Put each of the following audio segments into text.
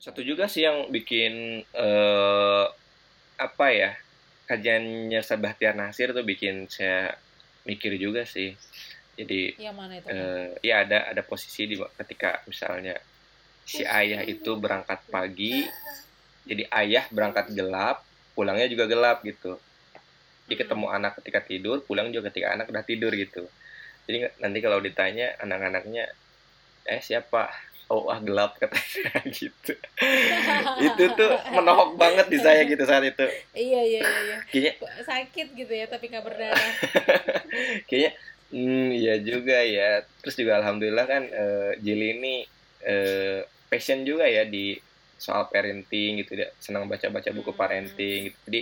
satu juga sih yang bikin eh, apa ya kajiannya Sabahtiar Nasir tuh bikin saya mikir juga sih. Jadi yang mana itu? eh, ya ada ada posisi di ketika misalnya si ayah itu berangkat pagi jadi ayah berangkat gelap pulangnya juga gelap gitu. Jadi ketemu anak ketika tidur pulang juga ketika anak udah tidur gitu. Jadi nanti kalau ditanya anak-anaknya eh siapa oh wah gelap katanya gitu. Itu tuh menohok banget di saya gitu saat itu. Iya iya iya iya. kayaknya sakit gitu ya tapi nggak berdarah. Kayaknya hmm iya juga ya. Terus juga alhamdulillah kan eh, Jili ini eh, passion juga ya di soal parenting gitu. Dia senang baca-baca buku Hmm. parenting gitu. Jadi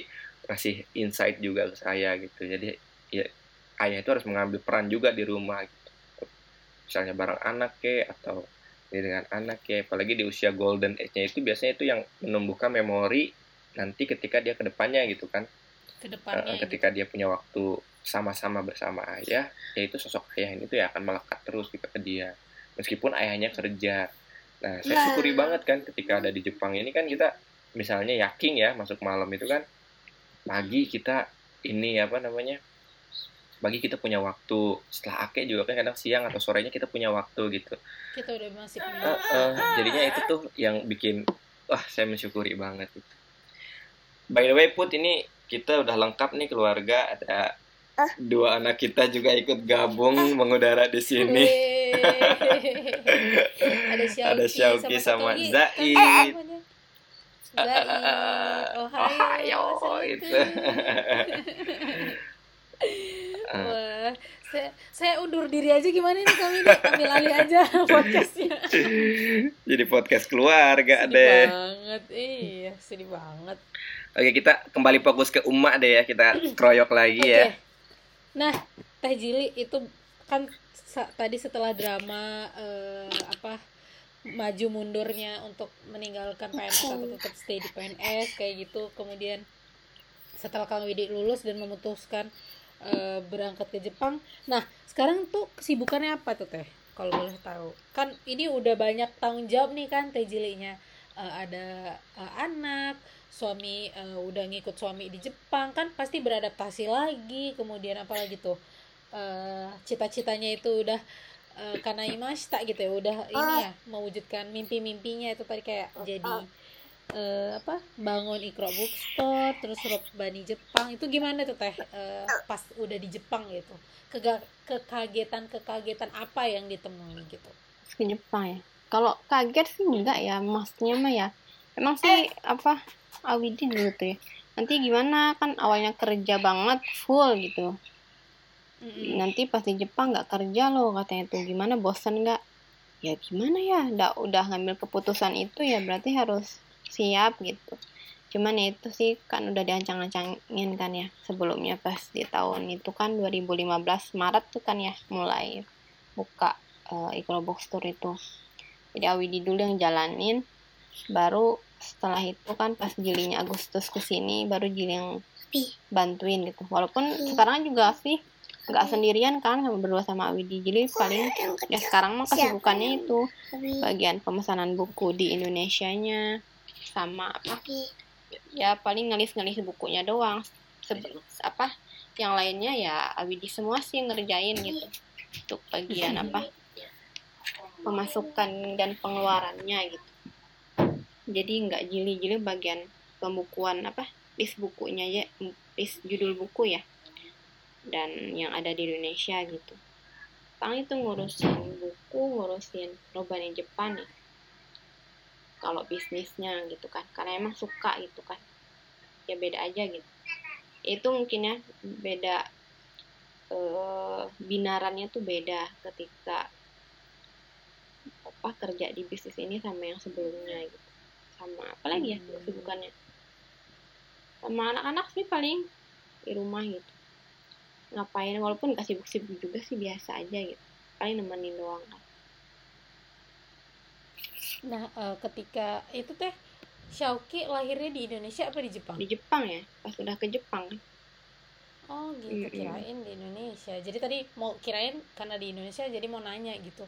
kasih insight juga ke saya gitu. Jadi ya ayah itu harus mengambil peran juga di rumah gitu. Misalnya bareng anak ke atau dengan anak ya apalagi di usia golden age-nya itu biasanya itu yang menumbuhkan memori nanti ketika dia ke depannya gitu kan ke Eh, depannya ketika dia punya waktu sama-sama bersama ayah, yaitu sosok ayah ini tuh ya akan melekat terus gitu ke dia. Meskipun ayahnya kerja. Nah, saya syukuri banget kan ketika ada di Jepang ini kan kita misalnya yakin ya masuk malam itu kan pagi kita ini apa namanya? Pagi kita punya waktu. Setelah ake juga kan kadang siang atau sorenya kita punya waktu gitu. kita udah masih punya Eh, eh, jadinya itu tuh yang bikin wah saya mensyukuri banget gitu. By the way Put ini kita udah lengkap nih keluarga ada dua anak kita juga ikut gabung mengudara di sini. Ada Syauki, Ada sama. Zaid. Kan namanya? Zaid. Ohio, Ohio, itu. Ah. Wah, saya, saya undur diri aja gimana nih kami nih ambil alih aja podcastnya. Jadi podcast keluarga sedih deh. banget, iya sedih banget. Oke kita kembali fokus ke umat deh ya kita keroyok lagi Oke. ya. Nah, Teh Jili itu kan tadi setelah drama eh, apa maju mundurnya untuk meninggalkan PNS atau tetap stay di PNS kayak gitu. Kemudian setelah Kang Widi lulus dan memutuskan eh, berangkat ke Jepang. Nah, sekarang tuh kesibukannya apa tuh Teh? Kalau boleh tahu. Kan ini udah banyak tanggung jawab nih kan Teh Jilinya. Eh, ada eh, anak, suami eh, udah ngikut suami di Jepang kan pasti beradaptasi lagi kemudian apalagi tuh eh, cita-citanya itu udah eh, karena imashita gitu ya udah ini ya mewujudkan mimpi-mimpinya itu tadi kayak jadi eh, apa bangun ikro bookstore terus Bani Jepang. Itu gimana tuh teh? Eh, pas udah di Jepang gitu. Kega kekagetan kekagetan apa yang ditemui gitu? Ke Jepang ya? Kalau kaget sih enggak ya maksudnya mah ya. Emang sih apa Awidi dulu tuh ya. Nanti gimana? Kan awalnya kerja banget full gitu. Nanti pas di Jepang nggak kerja loh katanya tuh. Gimana bosan nggak ya gimana ya? Udah udah ngambil keputusan itu ya berarti harus siap gitu. Cuman ya itu sih kan udah diancang-ancangin kan ya sebelumnya pas di tahun itu kan 2015 Maret tuh kan ya mulai buka uh, Ikro Box Tour itu. Jadi Awidi dulu yang jalanin baru setelah itu kan pas jilinya Agustus ke sini baru jili yang bantuin gitu. Walaupun sekarang juga sih nggak sendirian kan sama berdua sama Awidi. Jadi paling ya sekarang mah kesibukannya itu bagian pemesanan buku di Indonesia-nya sama apa ya paling ngelis-ngelis bukunya doang. Sebe- apa yang lainnya ya Awidi semua sih ngerjain gitu. Untuk bagian apa pemasukan dan pengeluarannya gitu. Jadi nggak jili-jili bagian pembukuan apa list bukunya ya list judul buku ya dan yang ada di Indonesia gitu. Paling itu ngurusin buku ngurusin robani Jepang ya kalau bisnisnya gitu kan. Karena emang suka gitu kan. Ya beda aja gitu. Itu mungkin ya beda eh, binarannya tuh beda ketika apa kerja di bisnis ini sama yang sebelumnya gitu. Sama apa lagi ya Hmm. kesibukannya? Sama anak-anak sih paling di rumah gitu. Ngapain walaupun gak sibuk-sibuk juga sih biasa aja gitu. Paling nemenin doang kan nah eh, ketika itu teh Shauki lahirnya di Indonesia apa di Jepang di Jepang ya pas udah ke Jepang Oh gitu Mm-mm. kirain di Indonesia. Jadi tadi mau kirain karena di Indonesia jadi mau nanya gitu.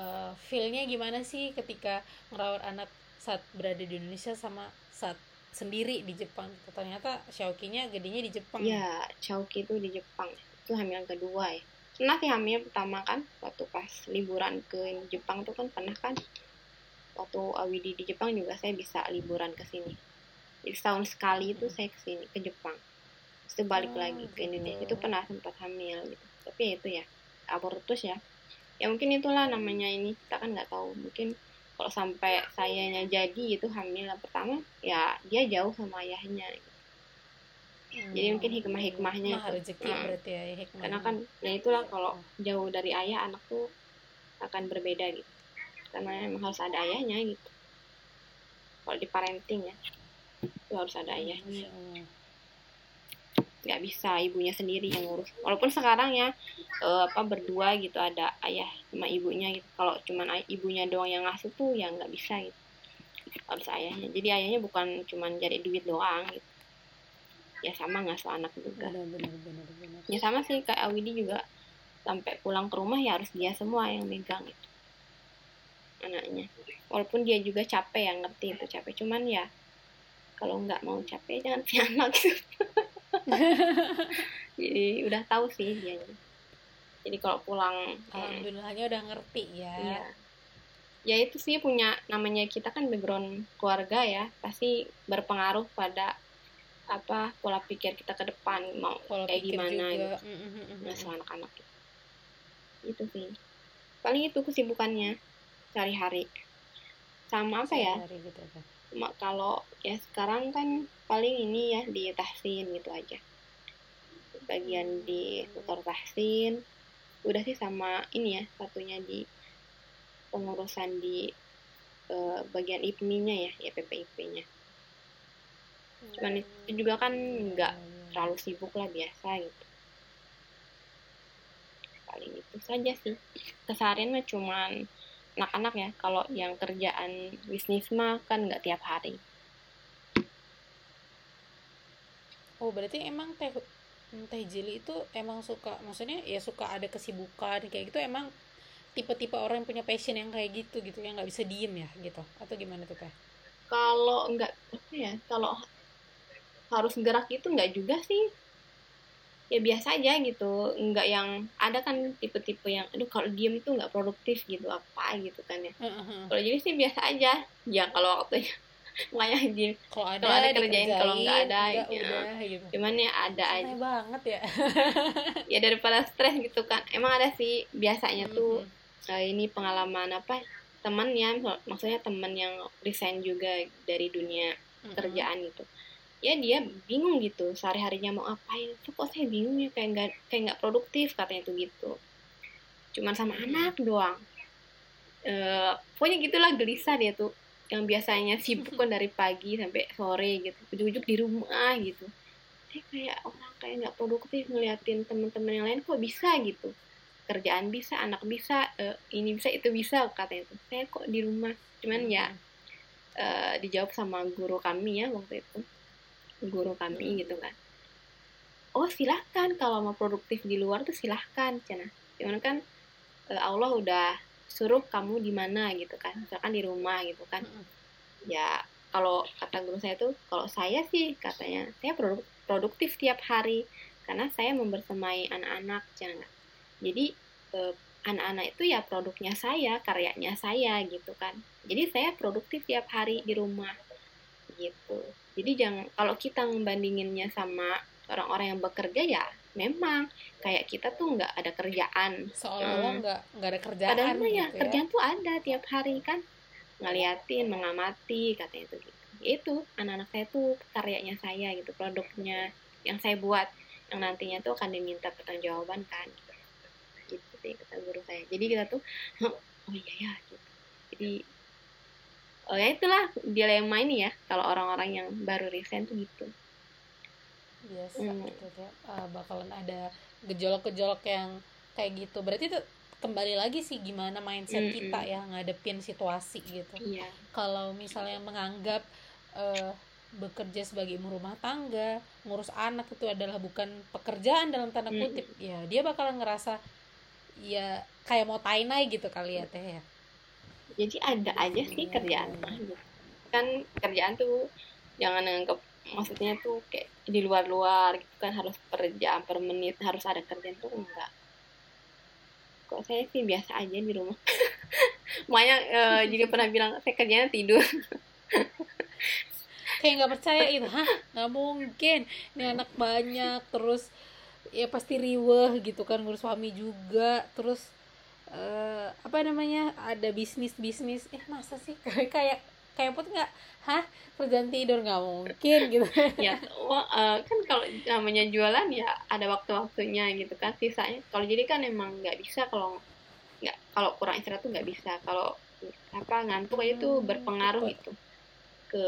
eh feelnya gimana sih ketika ngerawat anak saat berada di Indonesia sama saat sendiri di Jepang gitu. ternyata Xiaoki-nya gedenya di Jepang ya Chowki itu di Jepang itu hamil kedua ya pernah sih hamil pertama kan waktu pas liburan ke Jepang tuh kan pernah kan waktu Awidi di Jepang juga saya bisa liburan ke sini. Jadi setahun sekali itu saya ke sini ke Jepang. Terus itu balik Oh, lagi ke gitu. Indonesia. Itu pernah sempat hamil gitu. Tapi ya itu ya abortus ya. Ya mungkin itulah namanya ini. Kita kan nggak tahu. Mungkin kalau sampai sayanya jadi itu hamil yang pertama ya dia jauh sama ayahnya. Jadi mungkin hikmah-hikmahnya Hikmah itu. rezeki Hmm. berarti ya hikmah karena kan ya itulah kalau jauh dari ayah anak tuh akan berbeda gitu karena emang harus ada ayahnya gitu. Kalau di parenting ya itu harus ada ayahnya. Nggak bisa ibunya sendiri yang ngurus. Walaupun sekarang ya eh, apa berdua gitu ada ayah sama ibunya gitu. Kalau cuman ibunya doang yang ngasuh tuh ya nggak bisa gitu. Harus ayahnya. Jadi ayahnya bukan cuman cari duit doang gitu. Ya sama ngasuh anak juga. Benar benar benar benar. Ya sama sih kayak Awidi juga. Sampai pulang ke rumah ya harus dia semua yang megang itu anaknya walaupun dia juga capek yang ngerti itu capek cuman ya kalau nggak mau capek jangan punya anak gitu. jadi udah tahu sih dia jadi kalau pulang eh, alhamdulillahnya udah ngerti ya Iya. Ya itu sih punya namanya kita kan background keluarga ya, pasti berpengaruh pada apa pola pikir kita ke depan mau Pola kayak gimana juga. gitu. Mm, mm, mm, mm. ngasuh anak-anak. Itu sih. Paling itu kesibukannya sehari-hari. Sama apa ya? Sehari gitu Kalau ya sekarang kan paling ini ya di tahsin gitu aja. Bagian di tutor tahsin. Udah sih sama ini ya, satunya di pengurusan di eh, bagian IPMI-nya ya, ya PPIP-nya. Cuman itu juga kan nggak terlalu sibuk lah biasa gitu. Paling itu saja sih. Keseharian mah cuman anak-anak ya. Kalau yang kerjaan bisnis mah kan nggak tiap hari. Oh berarti emang teh teh jeli itu emang suka maksudnya ya suka ada kesibukan kayak gitu emang tipe-tipe orang yang punya passion yang kayak gitu gitu yang nggak bisa diem ya gitu atau gimana tuh teh? Kalau nggak ya, kalau harus gerak itu nggak juga sih. Ya biasa aja gitu, nggak yang ada kan tipe-tipe yang aduh kalau diem tuh nggak produktif gitu apa gitu kan ya. Kalau jadi sih biasa aja. Ya kalau waktunya makanya diem. Kalau ada, Kalau ada kerjain, kalau nggak ada, enggak, ya. udah gitu. Cuman ya ada aja. Aneh banget ya. Ya daripada stres gitu kan. Emang ada sih biasanya tuh Mhm. eh, ini pengalaman apa teman ya maksudnya teman yang resign juga dari dunia Mhm. kerjaan gitu ya dia bingung gitu sehari harinya mau apain tuh kok saya bingung ya kayak nggak kayak nggak produktif katanya tuh gitu. Cuman sama anak doang. Eh pokoknya gitulah gelisah dia tuh. Yang biasanya sibuk kan dari pagi sampai sore gitu. Ujuk-ujuk di rumah gitu. Saya kayak orang kayak nggak produktif ngeliatin teman-teman yang lain kok bisa gitu? Kerjaan bisa anak bisa eh, ini bisa itu bisa katanya tuh. Saya kok di rumah. Cuman ya eh, dijawab sama guru kami ya waktu itu guru kami gitu kan. Oh silahkan kalau mau produktif di luar tuh silahkan cina. Cuman kan eh, Allah udah suruh kamu di mana gitu kan. Misalkan di rumah gitu kan. Mhm. ya kalau kata guru saya tuh kalau saya sih katanya saya produ- produktif tiap hari. Karena saya membersamai anak-anak jangan jadi eh, anak-anak itu ya produknya saya karyanya saya gitu kan. Jadi saya produktif tiap hari di rumah gitu jadi jangan kalau kita membandinginnya sama orang-orang yang bekerja ya memang kayak kita tuh nggak ada kerjaan Seolah-olah Hmm. nggak nggak ada kerjaan Padahal ya gitu kerjaan tuh ada tiap hari kan ngeliatin, mengamati katanya itu gitu. Ya Itu anak-anak saya tuh karyanya saya gitu, produknya yang saya buat yang nantinya tuh akan diminta pertanggungjawaban kan. Gitu sih kata guru saya. Jadi kita tuh oh iya ya gitu. Jadi oh ya itulah dilema ini ya kalau orang-orang yang baru resign tuh gitu. biasa Hmm. gitu ya. Uh, bakalan ada gejolak-gejolak yang kayak gitu berarti itu kembali lagi sih gimana mindset Mm-mm. kita ya ngadepin situasi gitu Iya. kalau misalnya menganggap eh, bekerja sebagai ibu rumah tangga ngurus anak itu adalah bukan pekerjaan dalam tanda Mm-mm. kutip ya dia bakalan ngerasa ya kayak mau tainai gitu kali ya teh ya Jadi ada aja sih kerjaan gitu. kan kerjaan tuh jangan nganggap maksudnya tuh kayak di luar-luar gitu kan harus per jam per menit harus ada kerjaan tuh enggak. Kok saya sih biasa aja di rumah. Makanya uh, juga pernah bilang saya kerjanya tidur. Kayak nggak percaya itu hah nggak mungkin. Ini anak banyak terus ya pasti riweh gitu kan ngurus suami juga terus uh, apa namanya ada bisnis bisnis eh masa sih? Kayak kayak put nggak hah? Kerjaan tidur nggak mungkin gitu. Ya wah, uh, kan kalau namanya jualan ya ada waktu-waktunya gitu kan sisanya. Kalau jadi kan emang nggak bisa kalau nggak kalau kurang istirahat tuh nggak bisa. Kalau apa ngantuk aja tuh hmm, berpengaruh gitu. Ke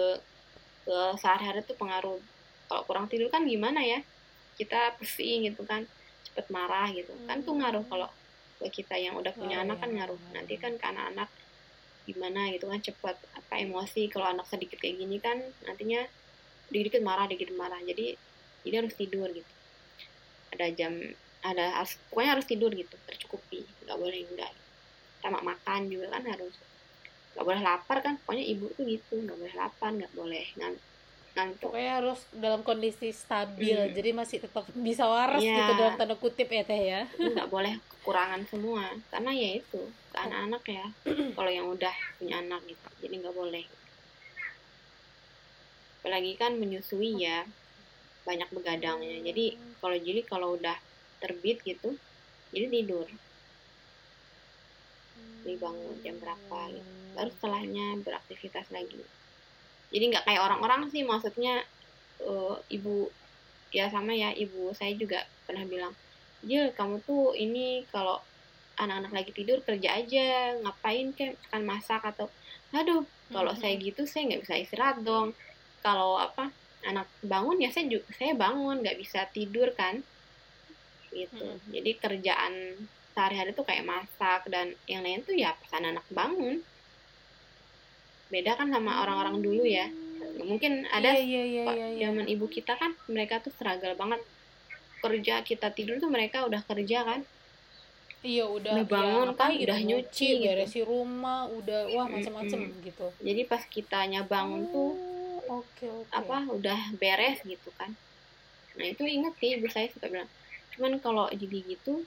ke sehari-hari tuh pengaruh. Kalau kurang tidur kan gimana ya? Kita pusing gitu kan cepet marah gitu. Kan tuh ngaruh kalau ke kita yang udah punya oh, anak kan ngaruh. Nanti kan ke anak-anak gimana gitu kan cepet apa emosi kalau anak sedikit kayak gini kan nantinya dikit-dikit marah dikit marah. Jadi jadi harus tidur gitu. Ada jam ada harus, pokoknya harus tidur gitu tercukupi. Nggak boleh enggak sama makan juga kan harus. Nggak boleh lapar kan pokoknya ibu tuh gitu. Nggak boleh lapar nggak boleh ngantuk pokoknya harus dalam kondisi stabil hmm. jadi masih tetap bisa waras ya. gitu dalam tanda kutip ya teh ya. Nggak boleh kekurangan semua karena ya itu ke anak-anak ya. Kalau yang udah punya anak gitu jadi nggak boleh. Apalagi kan menyusui ya banyak begadangnya. Jadi kalau jadi kalau udah terbit gitu jadi tidur. Dibangun jam berapa gitu. Baru setelahnya beraktivitas lagi jadi nggak kayak orang-orang sih maksudnya uh, ibu ya sama ya ibu saya juga pernah bilang Jil kamu tuh ini kalau anak-anak lagi tidur kerja aja ngapain kayak kan masak atau aduh kalau mm -hmm. saya gitu saya nggak bisa istirahat dong kalau apa anak bangun ya saya juga saya bangun nggak bisa tidur kan gitu mm -hmm. jadi kerjaan sehari-hari tuh kayak masak dan yang lain tuh ya pesan anak bangun beda kan sama orang-orang dulu ya. Mungkin ada iya, iya, iya, iya, zaman ibu kita kan mereka tuh struggle banget. Kerja kita tidur tuh mereka udah kerja kan. Iya udah, udah bangun ya, kan udah nyuci gitu. beresin rumah udah wah macam-macam mm -hmm. gitu. Jadi pas kitanya bangun tuh oh, okay, okay. apa udah beres gitu kan. Nah itu inget sih ibu saya suka bilang cuman kalau jadi gitu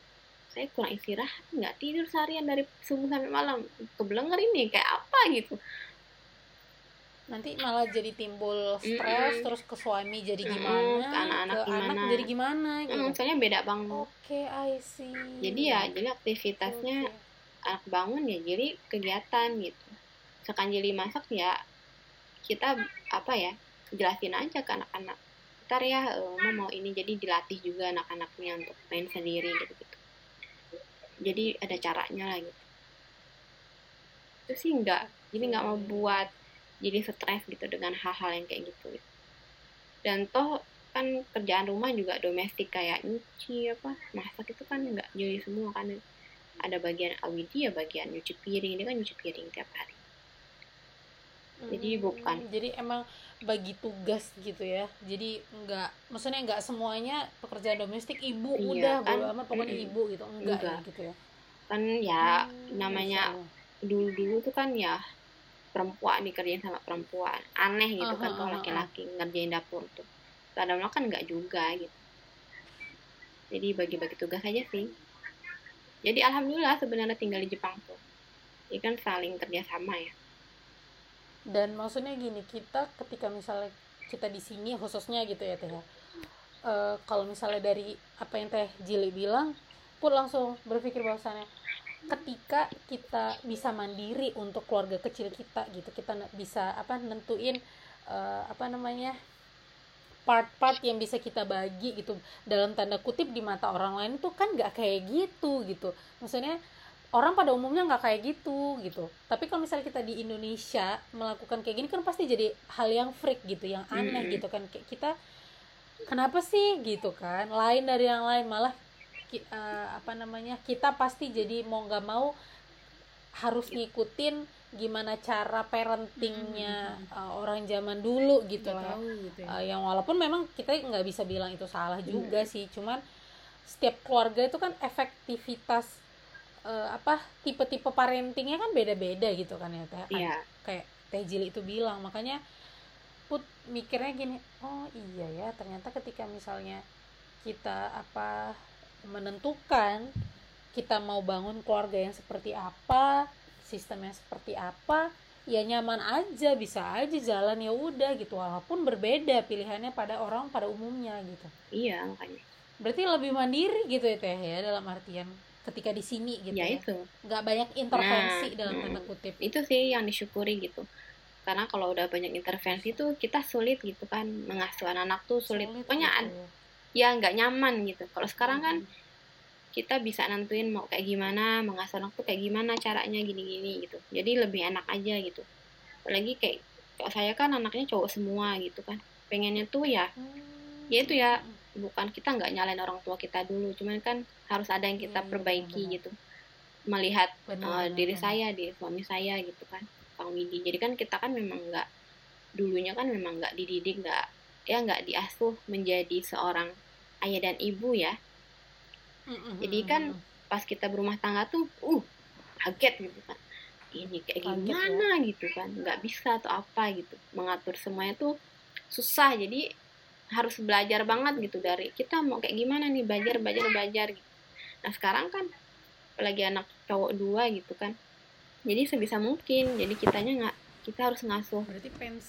saya kurang istirahat nggak tidur seharian dari subuh sampai malam. Kebelenger ini kayak apa gitu nanti malah jadi timbul stres mm terus ke suami jadi gimana mm, ke anak-anak ke gimana. anak jadi gimana gitu. mm, soalnya beda banget. Oke okay, I see. Jadi ya jadi aktivitasnya okay. anak bangun ya jadi kegiatan gitu. Sekarang jadi masak ya kita apa ya jelasin aja ke anak-anak. Ntar ya mau mau ini jadi dilatih juga anak-anaknya untuk main sendiri gitu gitu. Jadi ada caranya lah gitu. Itu sih enggak jadi nggak mau buat jadi stres gitu dengan hal-hal yang kayak gitu. Dan toh kan kerjaan rumah juga domestik kayak nyuci apa masak itu kan nggak jadi semua kan. Ada bagian awidi ya bagian nyuci piring dia kan nyuci piring tiap hari. Jadi hmm, bukan. jadi emang bagi tugas gitu ya. Jadi nggak maksudnya nggak semuanya pekerjaan domestik ibu iya, udah kan, amat pokoknya mm, ibu gitu. Enggak, enggak. Ya, gitu ya. Kan ya hmm, namanya dulu dulu tuh kan ya perempuan dikerjain sama perempuan. Aneh gitu uh, kan kalau laki-laki uh, ngerjain dapur tuh. Kadang kan nggak juga gitu. Jadi bagi-bagi tugas aja sih. Jadi alhamdulillah sebenarnya tinggal di Jepang tuh. Ini kan saling kerjasama ya. Dan maksudnya gini kita ketika misalnya kita di sini khususnya gitu ya teh uh, kalau misalnya dari apa yang teh Jili bilang pun langsung berpikir bahwasannya ketika kita bisa mandiri untuk keluarga kecil kita gitu kita bisa apa nentuin uh, apa namanya part-part yang bisa kita bagi gitu. Dalam tanda kutip di mata orang lain tuh kan nggak kayak gitu gitu. Maksudnya orang pada umumnya nggak kayak gitu gitu. Tapi kalau misalnya kita di Indonesia melakukan kayak gini kan pasti jadi hal yang freak gitu yang aneh gitu kan. Kayak kita kenapa sih? gitu kan. Lain dari yang lain malah uh, apa namanya kita pasti jadi mau nggak mau harus ngikutin gimana cara parentingnya uh, orang zaman dulu gitu lah gitu ya. uh, yang walaupun memang kita nggak bisa bilang itu salah juga hmm. sih cuman setiap keluarga itu kan efektivitas uh, apa tipe-tipe parentingnya kan beda-beda gitu kan ya teh yeah. kayak Teh Jili itu bilang makanya put mikirnya gini oh iya ya ternyata ketika misalnya kita apa menentukan kita mau bangun keluarga yang seperti apa sistemnya seperti apa ya nyaman aja bisa aja jalan ya udah gitu. Walaupun berbeda pilihannya pada orang pada umumnya gitu. Iya makanya. Berarti lebih mandiri gitu ya teh ya dalam artian ketika di sini gitu ya ya. itu. Nggak banyak intervensi Nah, dalam mm. tanda kutip. Itu sih yang disyukuri gitu. Karena kalau udah banyak intervensi tuh kita sulit gitu kan. Mengasuh anak-anak tuh sulit, pokoknya gitu. Ya nggak nyaman gitu. Kalau sekarang kan Mm. kita bisa nentuin mau kayak gimana mengasuh anak tuh kayak gimana caranya gini-gini gitu. Jadi lebih enak aja gitu. Apalagi kayak kalau saya kan anaknya cowok semua gitu kan. Pengennya tuh ya Hmm. ya itu ya bukan kita nggak nyalain orang tua kita dulu. Cuman kan harus ada yang kita iya, perbaiki gitu. Melihat Benar, uh, benar, diri benar. saya di suami saya gitu kan Kang Widi. Jadi kan kita kan memang nggak dulunya kan memang nggak dididik nggak ya nggak diasuh menjadi seorang ayah dan ibu ya. Jadi kan pas kita berumah tangga tuh uh kaget gitu kan. Ini kayak ya. gimana gitu kan. Nggak bisa atau apa gitu. Mengatur semuanya tuh susah. Jadi harus belajar banget gitu dari kita mau kayak gimana nih belajar belajar belajar gitu. Nah sekarang kan apalagi anak cowok dua gitu kan. Jadi sebisa mungkin. Jadi kitanya nggak kita harus ngasuh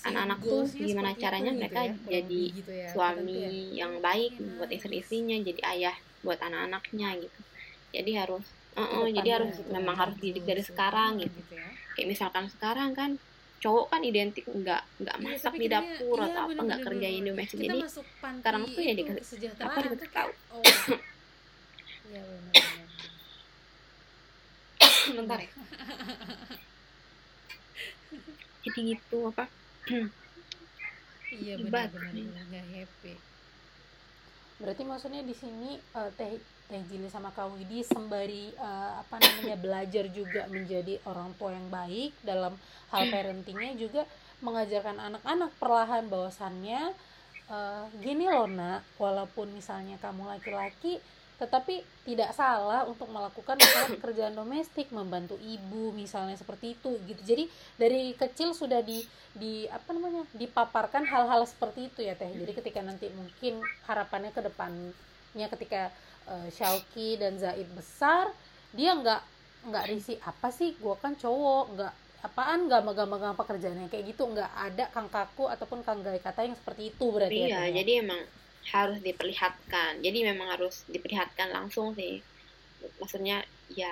anak-anak tuh gimana caranya itu mereka gitu ya, jadi gitu ya, suami ya. yang baik Iya, buat nice. istri-istrinya jadi ayah buat anak-anaknya gitu jadi harus eh, Ke depannya jadi harus gitu, memang harus gitu, didik dari gitu. sekarang Hmm, gitu ya. kayak misalkan sekarang kan cowok kan identik nggak nggak Iya, masak di dapur iya, atau apa nggak kerjain domestik kita jadi sekarang tuh ya dikasih- apa dikasih tuh kayak, tahu. oh iya bentar ya jadi gitu apa? Iya benar-benar nggak happy. Berarti maksudnya di sini eh, teh teh Jili sama Kak Widi sembari eh, apa namanya belajar juga menjadi orang tua yang baik dalam hal parentingnya juga mengajarkan anak-anak perlahan bahwasannya eh, gini loh nak. Walaupun misalnya kamu laki-laki tetapi tidak salah untuk melakukan misalnya pekerjaan domestik membantu ibu misalnya seperti itu gitu. Jadi dari kecil sudah di di apa namanya dipaparkan hal-hal seperti itu ya teh. Jadi ketika nanti mungkin harapannya ke depannya ketika eh, Syauki dan Zaid besar dia nggak nggak risih apa sih? Gua kan cowok nggak apaan nggak megang-megang pekerjaannya? Kayak gitu nggak ada kang kaku ataupun kang gai kata yang seperti itu berarti ya, iya ya? jadi emang harus diperlihatkan. Jadi memang harus diperlihatkan langsung sih. Maksudnya ya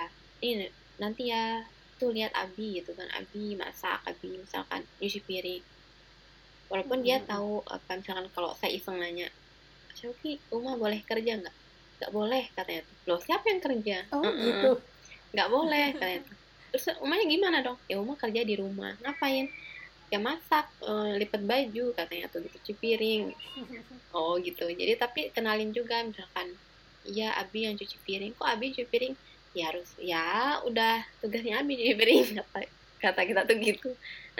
ini nanti ya tuh lihat Abi gitu kan. Abi masak Abi misalkan nyuci piring. Walaupun dia Hmm. tahu apa misalkan kalau saya iseng nanya Syauki Uma boleh kerja nggak? Nggak boleh katanya loh siapa yang kerja? Oh "Mm-mm, gitu. Nggak boleh katanya terus umanya gimana dong? Ya Uma kerja di rumah. Ngapain ya masak eh, lipat baju katanya tuh cuci piring. Oh gitu. Jadi tapi kenalin juga misalkan iya Abi yang cuci piring. Kok Abi cuci piring? Ya harus ya udah tugasnya Abi cuci piring. Kata kata kita tuh gitu.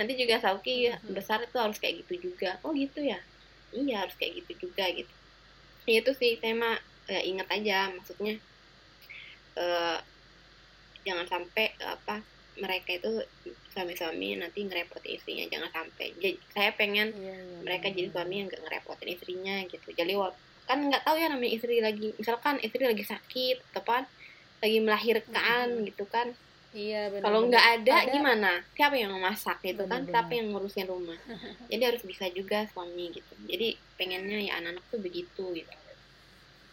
Nanti juga Sauki Mhm. besar itu harus kayak gitu juga. Oh gitu ya? Iya harus kayak gitu juga gitu. Ya, itu sih tema ya, ingat aja maksudnya eh jangan sampai apa mereka itu suami-suami nanti ngerepotin istrinya jangan sampai. Jadi saya pengen Iya, iya, mereka benar, jadi suami yang gak ngerepotin istrinya gitu. Jadi kan nggak tahu ya namanya istri lagi misalkan istri lagi sakit atau apa lagi melahirkan Mhm. gitu kan. Iya benar, kalau nggak ada, Ada- gimana? Siapa yang memasak gitu kan? Benar-benar. siapa yang ngurusin rumah? Jadi harus bisa juga suami gitu. Jadi pengennya ya anak-anak tuh begitu gitu.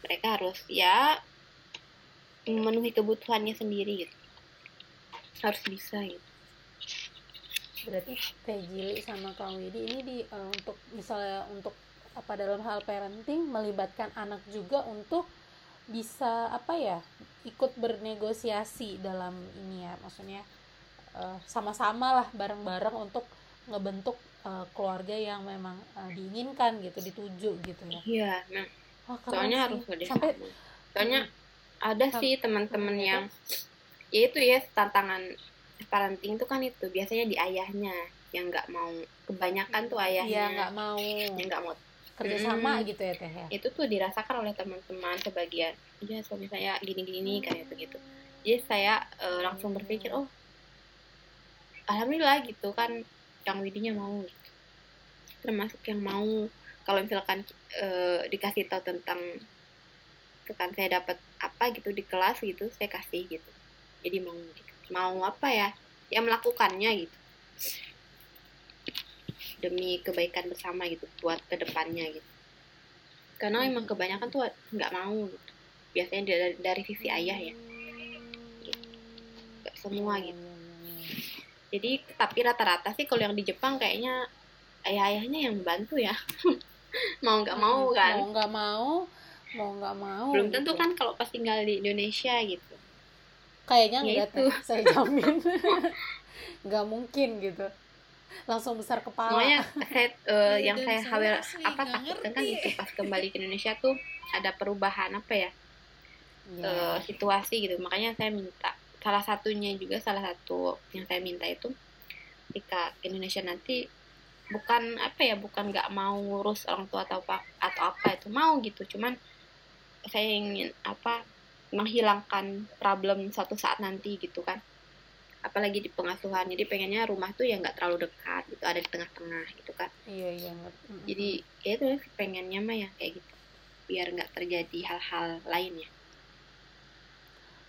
Mereka harus ya memenuhi kebutuhannya sendiri gitu. Harus bisa gitu berarti Teh Jili sama Kang Widi ini di eh, untuk misalnya untuk apa dalam hal parenting melibatkan anak juga untuk bisa apa ya ikut bernegosiasi dalam ini ya. Maksudnya eh, sama-sama lah bareng-bareng untuk ngebentuk eh, keluarga yang memang eh, diinginkan gitu dituju gitu ya. Iya nah Wah, keren soalnya sih. harus udah sampai soalnya ada sih teman-teman yang ya itu ya tantangan parenting itu kan itu biasanya di ayahnya yang nggak mau kebanyakan tuh ayahnya. Nggak mau. Yang nggak mau kerjasama Mm. gitu ya teh ya? Itu tuh dirasakan oleh teman-teman sebagian. Iya suami saya gini-gini kayak itu gitu jadi saya eh, langsung berpikir oh alhamdulillah gitu kan Kang Widinya mau gitu. termasuk yang mau. Kalau misalkan eh, dikasih tahu tentang kan saya dapat apa gitu di kelas gitu saya kasih gitu. Jadi mau gitu. Mau apa ya ya melakukannya gitu. Demi kebaikan bersama gitu buat ke depannya gitu. Karena emang kebanyakan tuh nggak mau gitu. Biasanya dari, dari sisi ayah ya. Gitu. semua gitu. Jadi tapi rata-rata sih kalau yang di Jepang kayaknya ayah-ayahnya yang bantu ya. Mau nggak mau Mm, kan. mau nggak mau mau nggak mau belum tentu gitu. kan kalau pas tinggal di Indonesia gitu kayaknya Ya enggak itu. teh. Saya jamin. Nggak mungkin gitu. Langsung besar kepala. Makanya saya eh, yang saya khawatir apa takutkan kan itu pas kembali ke Indonesia tuh ada perubahan apa ya? Ya. eh, situasi gitu. Makanya saya minta salah satunya juga salah satu yang saya minta itu ketika ke Indonesia nanti bukan apa ya bukan nggak mau ngurus orang tua atau apa atau apa itu mau gitu. Cuman saya ingin apa menghilangkan problem suatu saat nanti gitu kan. Apalagi di pengasuhan jadi pengennya rumah tuh ya nggak terlalu dekat gitu ada di tengah-tengah gitu kan. Iya iya ngerti. Mm, jadi ya itu pengennya mah ya kayak gitu. Biar nggak terjadi hal-hal lainnya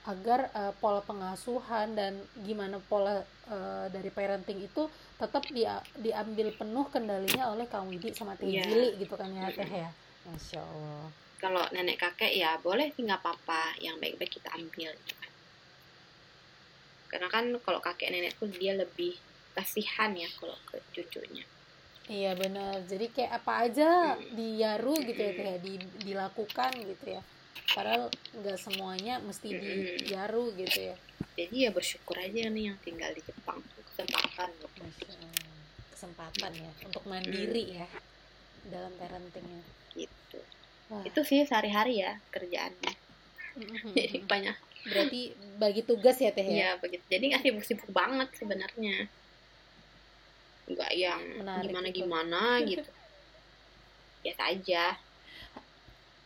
agar eh, pola pengasuhan dan gimana pola eh, dari parenting itu tetap dia diambil penuh kendalinya oleh Kang Widi sama Teh Iya. Jili gitu kan ya Teh ya. Masya Allah kalau nenek kakek ya boleh sih nggak apa-apa. Yang baik-baik kita ambil gitu kan. Karena kan kalau kakek nenek tuh dia lebih kasihan ya kalau ke cucunya. Iya benar. Jadi kayak apa aja Mm. diyaru gitu ya ya, di- dilakukan gitu ya. Padahal nggak semuanya mesti Mm-mm. diyaru gitu ya. Jadi ya bersyukur aja nih yang tinggal di Jepang. Tuh kesempatan loh. Kesempatan ya untuk mandiri ya dalam parentingnya. Gitu Wah. itu sih sehari-hari ya kerjaannya. Jadi banyak. Berarti bagi tugas ya Teh ya? Ya begitu jadi nggak sibuk-sibuk banget sebenarnya. Nggak yang Menarik gimana itu. gimana gitu. Biasa aja.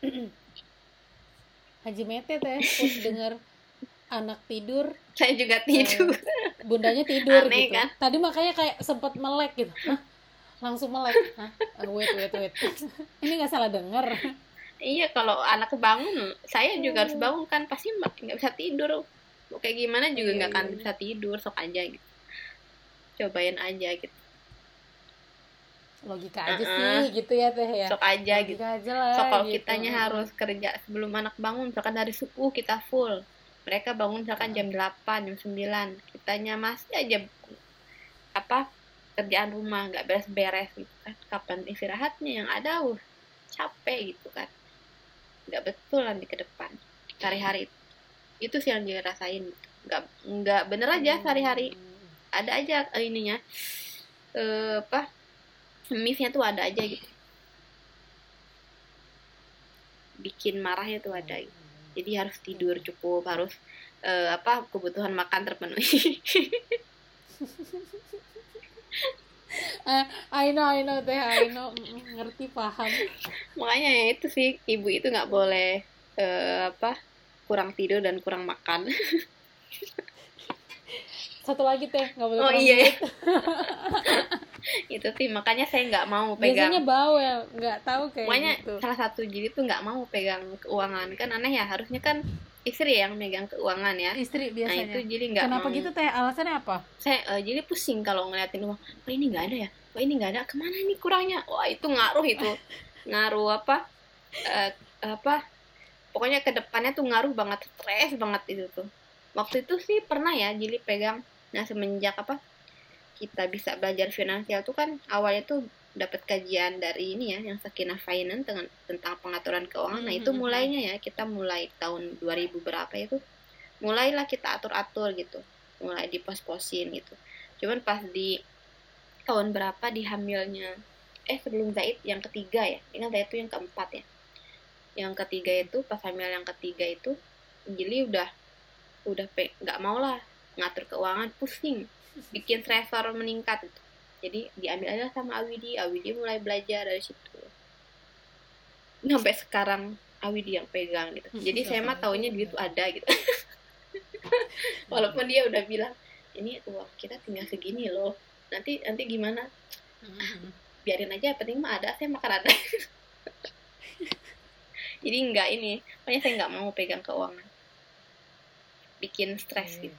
Haji Mete teh pas denger anak tidur. Saya juga tidur. bundanya tidur Aneh, gitu. kan? tadi makanya kayak sempat melek gitu. Hah? langsung melek. Hah? Eh, wait wait wait. Ini nggak salah denger iya kalau anak bangun saya juga harus Hmm. bangun kan. Pasti nggak bisa tidur. Mau kayak gimana juga Iya, nggak akan iya. bisa tidur sok aja gitu. Cobain aja gitu. Logika aja Uh-uh. sih gitu ya teh ya. Sok aja logika gitu. aja lah so kalau gitu. kitanya harus kerja sebelum anak bangun misalkan dari subuh kita full. Mereka bangun misalkan jam 8 jam 9 kitanya masih aja apa kerjaan rumah nggak beres-beres gitu kan. Kapan istirahatnya yang ada uh capek gitu kan nggak betul nanti ke depan. Sehari-hari. Itu sih yang dirasain. Nggak nggak bener aja sehari-hari. Hmm. ada aja eh, ininya. Eh, apa? Missnya tuh ada aja gitu. Bikin marahnya tuh ada. Gitu. jadi harus tidur cukup harus eh, apa kebutuhan makan terpenuhi Eh, I know I know teh I know. Mm, mm, ngerti paham. Makanya ya itu sih ibu itu nggak boleh eh, apa kurang tidur dan kurang makan. Satu lagi teh nggak boleh oh iya ya. itu sih makanya saya nggak mau pegang. Biasanya bawel nggak tahu kayak Pokoknya gitu. salah satu jadi tuh nggak mau pegang keuangan. Kan aneh ya harusnya kan istri yang megang keuangan ya. Istri nah biasanya. itu jadi nggak kenapa mau. gitu teh? Alasannya apa? Saya eh, jadi pusing kalau ngeliatin uang. Oh ini nggak ada ya? Oh ini nggak ada. Ke mana nih kurangnya? Wah itu ngaruh itu. Ngaruh apa? Eh, apa? Pokoknya ke depannya tuh ngaruh banget stres banget itu tuh. Waktu itu sih pernah ya jadi pegang. Nah semenjak apa? Kita bisa belajar finansial tuh kan awalnya tuh dapat kajian dari ini ya yang Sakinah Finance dengan tentang pengaturan keuangan. Nah itu Mhm. mulainya ya kita mulai tahun 2000 berapa itu mulailah kita atur-atur gitu mulai di pos-posin gitu. Cuman pas di tahun berapa di hamilnya eh sebelum Zaid yang ketiga ya ingat Zaid itu yang keempat ya. Yang ketiga itu pas hamil yang ketiga itu Jili udah udah pe- nggak mau lah ngatur keuangan pusing bikin stresor meningkat itu jadi diambil aja sama Awidi. Awidi mulai belajar dari situ. Sampai sekarang Awidi yang pegang gitu. Jadi saya mah taunya duit tuh ada gitu. Walaupun dia udah bilang ini uang kita tinggal segini loh. Nanti nanti gimana? Mm-mm. biarin aja penting mah ada saya makan ada. Jadi nggak ini. Pokoknya saya nggak mau pegang keuangan. Bikin stres Oke. gitu.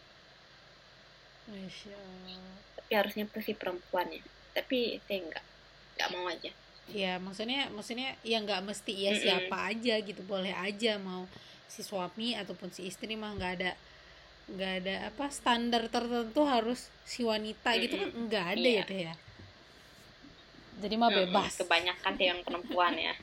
Masya Allah. Tapi harusnya si perempuan ya tapi saya nggak nggak mau aja. Ya maksudnya maksudnya ya nggak mesti ya Mm-mm. siapa aja gitu. Boleh aja mau si suami ataupun si istri mah nggak ada nggak ada apa standar tertentu harus si wanita gitu kan nggak ada Iya. ya teh ya. Jadi mah bebas. Kebanyakan sih yang perempuan ya.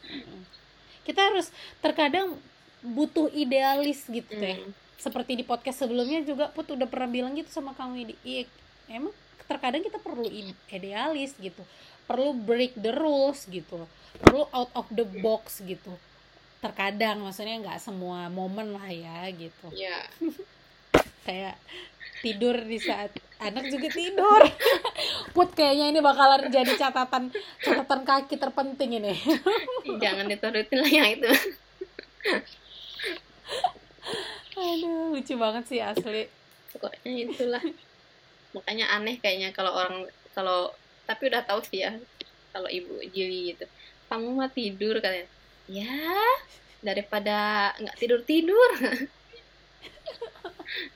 Kita harus terkadang butuh idealis gitu teh. Mm. Seperti di podcast sebelumnya juga put udah pernah bilang gitu sama kamu Widi. Iya emang terkadang kita perlu idealis gitu. Perlu break the rules gitu perlu out of the box gitu. Terkadang maksudnya nggak semua momen lah ya gitu. Ya kayak tidur di saat anak juga tidur. Put kayaknya ini bakalan jadi catatan catatan kaki terpenting ini. Jangan diturutin lah yang itu aduh lucu banget sih asli. Pokoknya itulah. Makanya aneh kayaknya kalau orang kalau tapi udah tahu sih ya kalau ibu Jili gitu kamu mah tidur katanya. Ya daripada nggak tidur tidur.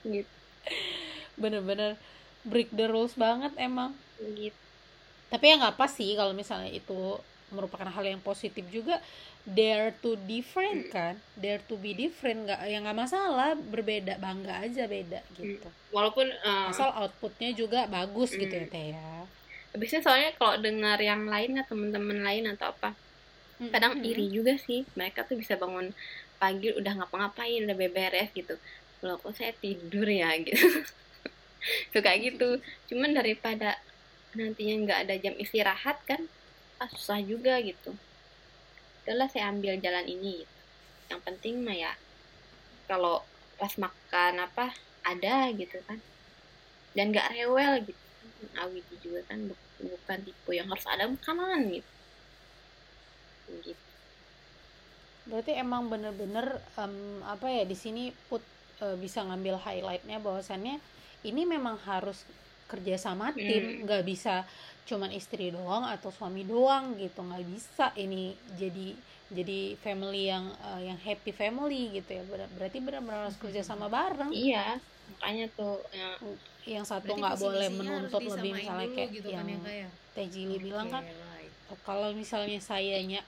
Gitu. Bener-bener break the rules banget emang. Gitu. Tapi ya nggak apa sih kalau misalnya itu merupakan hal yang positif juga dare to different kan? Dare to be different. Nggak ya nggak masalah. Berbeda bangga aja beda gitu. Walaupun eh, asal outputnya juga bagus gitu ya Mm. teh ya. Biasanya soalnya kalau dengar yang lain atau teman-teman lain atau apa kadang iri juga sih. Mereka tuh bisa bangun pagi udah ngapa-ngapain udah beberes gitu. Kalau kok saya tidur ya gitu. Suka gitu. Cuman daripada nantinya nggak ada jam istirahat kan ah, susah juga gitu udahlah saya ambil jalan ini. Yang penting mah ya kalau pas makan apa ada gitu kan. Dan nggak rewel gitu. Awidi juga kan bu- bukan tipe yang harus ada makanan gitu. Gitu. Berarti emang bener-bener em, apa ya di sini put eh, bisa ngambil highlightnya bahwasannya ini memang harus kerja sama tim Hmm. nggak bisa cuman istri doang atau suami doang gitu nggak bisa ini jadi jadi family yang eh, yang happy family gitu ya. Ber- berarti benar-benar harus kerja sama bareng. Iya, makanya tuh ya, yang satu nggak boleh menuntut lebih misalnya dulu kayak gitu yang kan ya? Kayak Teh Jili bilang kan right. kalau misalnya sayanya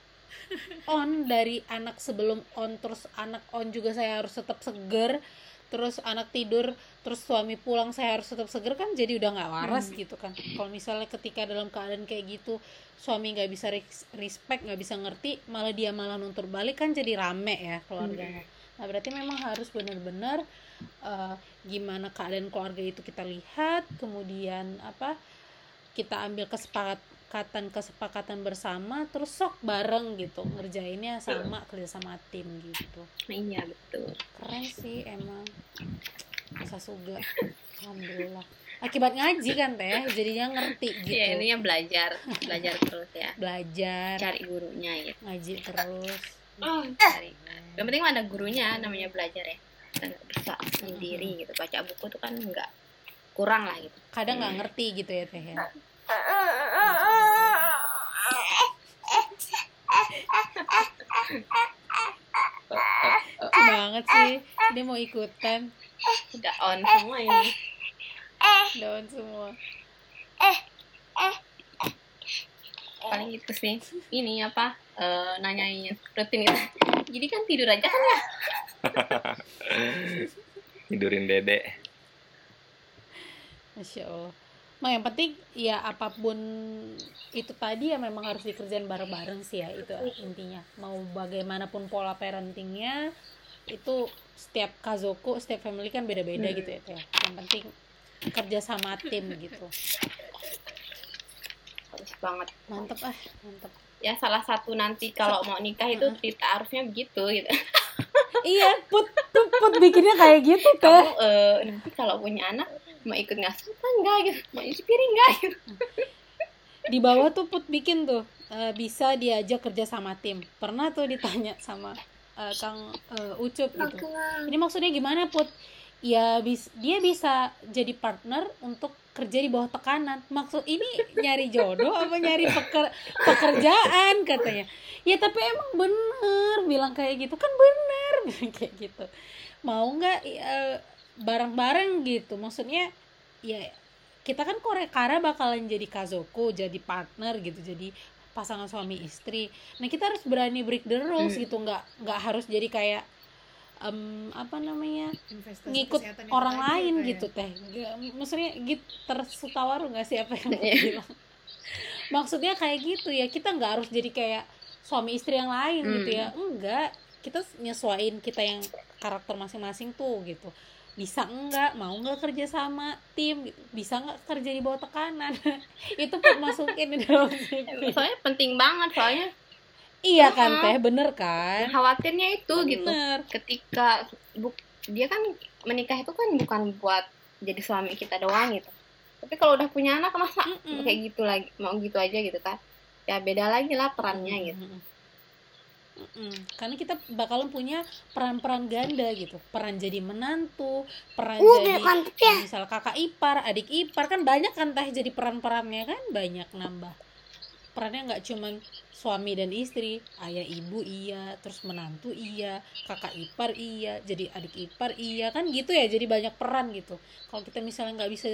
on dari anak sebelum on terus anak on juga saya harus tetap seger terus anak tidur terus suami pulang saya harus tetap seger kan jadi udah nggak waras Hmm. gitu kan. Kalau misalnya ketika dalam keadaan kayak gitu suami nggak bisa res- respect nggak bisa ngerti malah dia malah nuntur balik kan jadi rame ya keluarganya. Nah berarti memang harus benar-benar eh, gimana keadaan keluarga itu kita lihat kemudian apa kita ambil kesepakatan kesepakatan bersama terus sok bareng gitu ngerjainnya sama kerja sama tim gitu iya betul. keren sih emang masa suga alhamdulillah akibat ngaji kan teh jadinya ngerti gitu Iya, ini yang belajar, belajar terus ya. belajar Cari gurunya gitu. ngaji terus Cari. Yang penting ada gurunya, namanya belajar ya. Kita nggak bisa sendiri gitu. Baca buku tuh kan nggak kurang lah gitu. kadang nggak ngerti gitu ya teh ya banget sih dia mau ikutan Udah on semua ini. daun semua Paling gitu sih. Ini apa? eh, nanyain rutin gitu. Jadi kan tidur aja kan ya. tidurin dede Masya Allah. Nah, yang penting ya apa pun itu tadi ya memang harus dikerjain bareng-bareng sih ya itu intinya. Mau bagaimanapun pola parentingnya itu setiap kazoku, setiap family kan beda-beda Hmm. gitu ya. Teh. Yang penting kerja sama tim gitu. Harus banget. Mantep ah, mantep. Ya salah satu nanti kalau mau nikah itu kita harusnya begitu gitu. iya, put, put, put bikinnya kayak gitu teh. Kamu eh, nanti kalau punya anak mau ikut ngasuh apa enggak gitu. Mau isi piring enggak gitu. Di bawah tuh put bikin tuh eh, bisa diajak kerja sama tim. Pernah tuh ditanya sama eh, Kang eh, Ucup gitu. ini maksudnya gimana put ya bis dia bisa jadi partner untuk kerja di bawah tekanan maksud ini nyari jodoh apa nyari peker, pekerjaan katanya ya tapi emang bener bilang kayak gitu kan bener kayak gitu mau nggak ya, bareng-bareng gitu. Maksudnya ya kita kan Korekara bakalan jadi kazoko jadi partner gitu jadi pasangan suami istri. Nah kita harus berani break the rules Hmm. gitu. Nggak nggak harus jadi kayak em, apa namanya Investasi ngikut orang lain ya? gitu teh. Nggak- maksudnya gitu tersutawaru nggak sih apa yang mau Iya. bilang? Maksudnya kayak gitu ya. Kita nggak harus jadi kayak suami istri yang lain gitu Hmm. ya enggak kita nyesuaiin kita yang karakter masing-masing tuh gitu bisa enggak mau enggak kerja sama tim? Gitu. bisa enggak kerja di bawah tekanan? Itu pun masukin di dalam CV soalnya penting banget soalnya iya kan Mm-mm. teh? Bener kan? Khawatirnya itu gitu. Bener. Ketika buk, dia kan menikah itu kan bukan buat jadi suami kita doang gitu. Tapi kalau udah punya anak masa Mm-mm. kayak gitu lagi mau gitu aja gitu kan? Ya beda lagi lah perannya gitu Mm-mm. Karena kita bakalan punya peran-peran ganda gitu, peran jadi menantu, peran Uh, jadi mantep ya. misal kakak ipar, adik ipar kan banyak kan teh jadi peran-perannya kan banyak nambah. Perannya nggak cuman suami dan istri, ayah ibu iya, terus menantu iya, kakak ipar iya, jadi adik ipar iya kan gitu ya, jadi banyak peran gitu. Kalau kita misalnya nggak bisa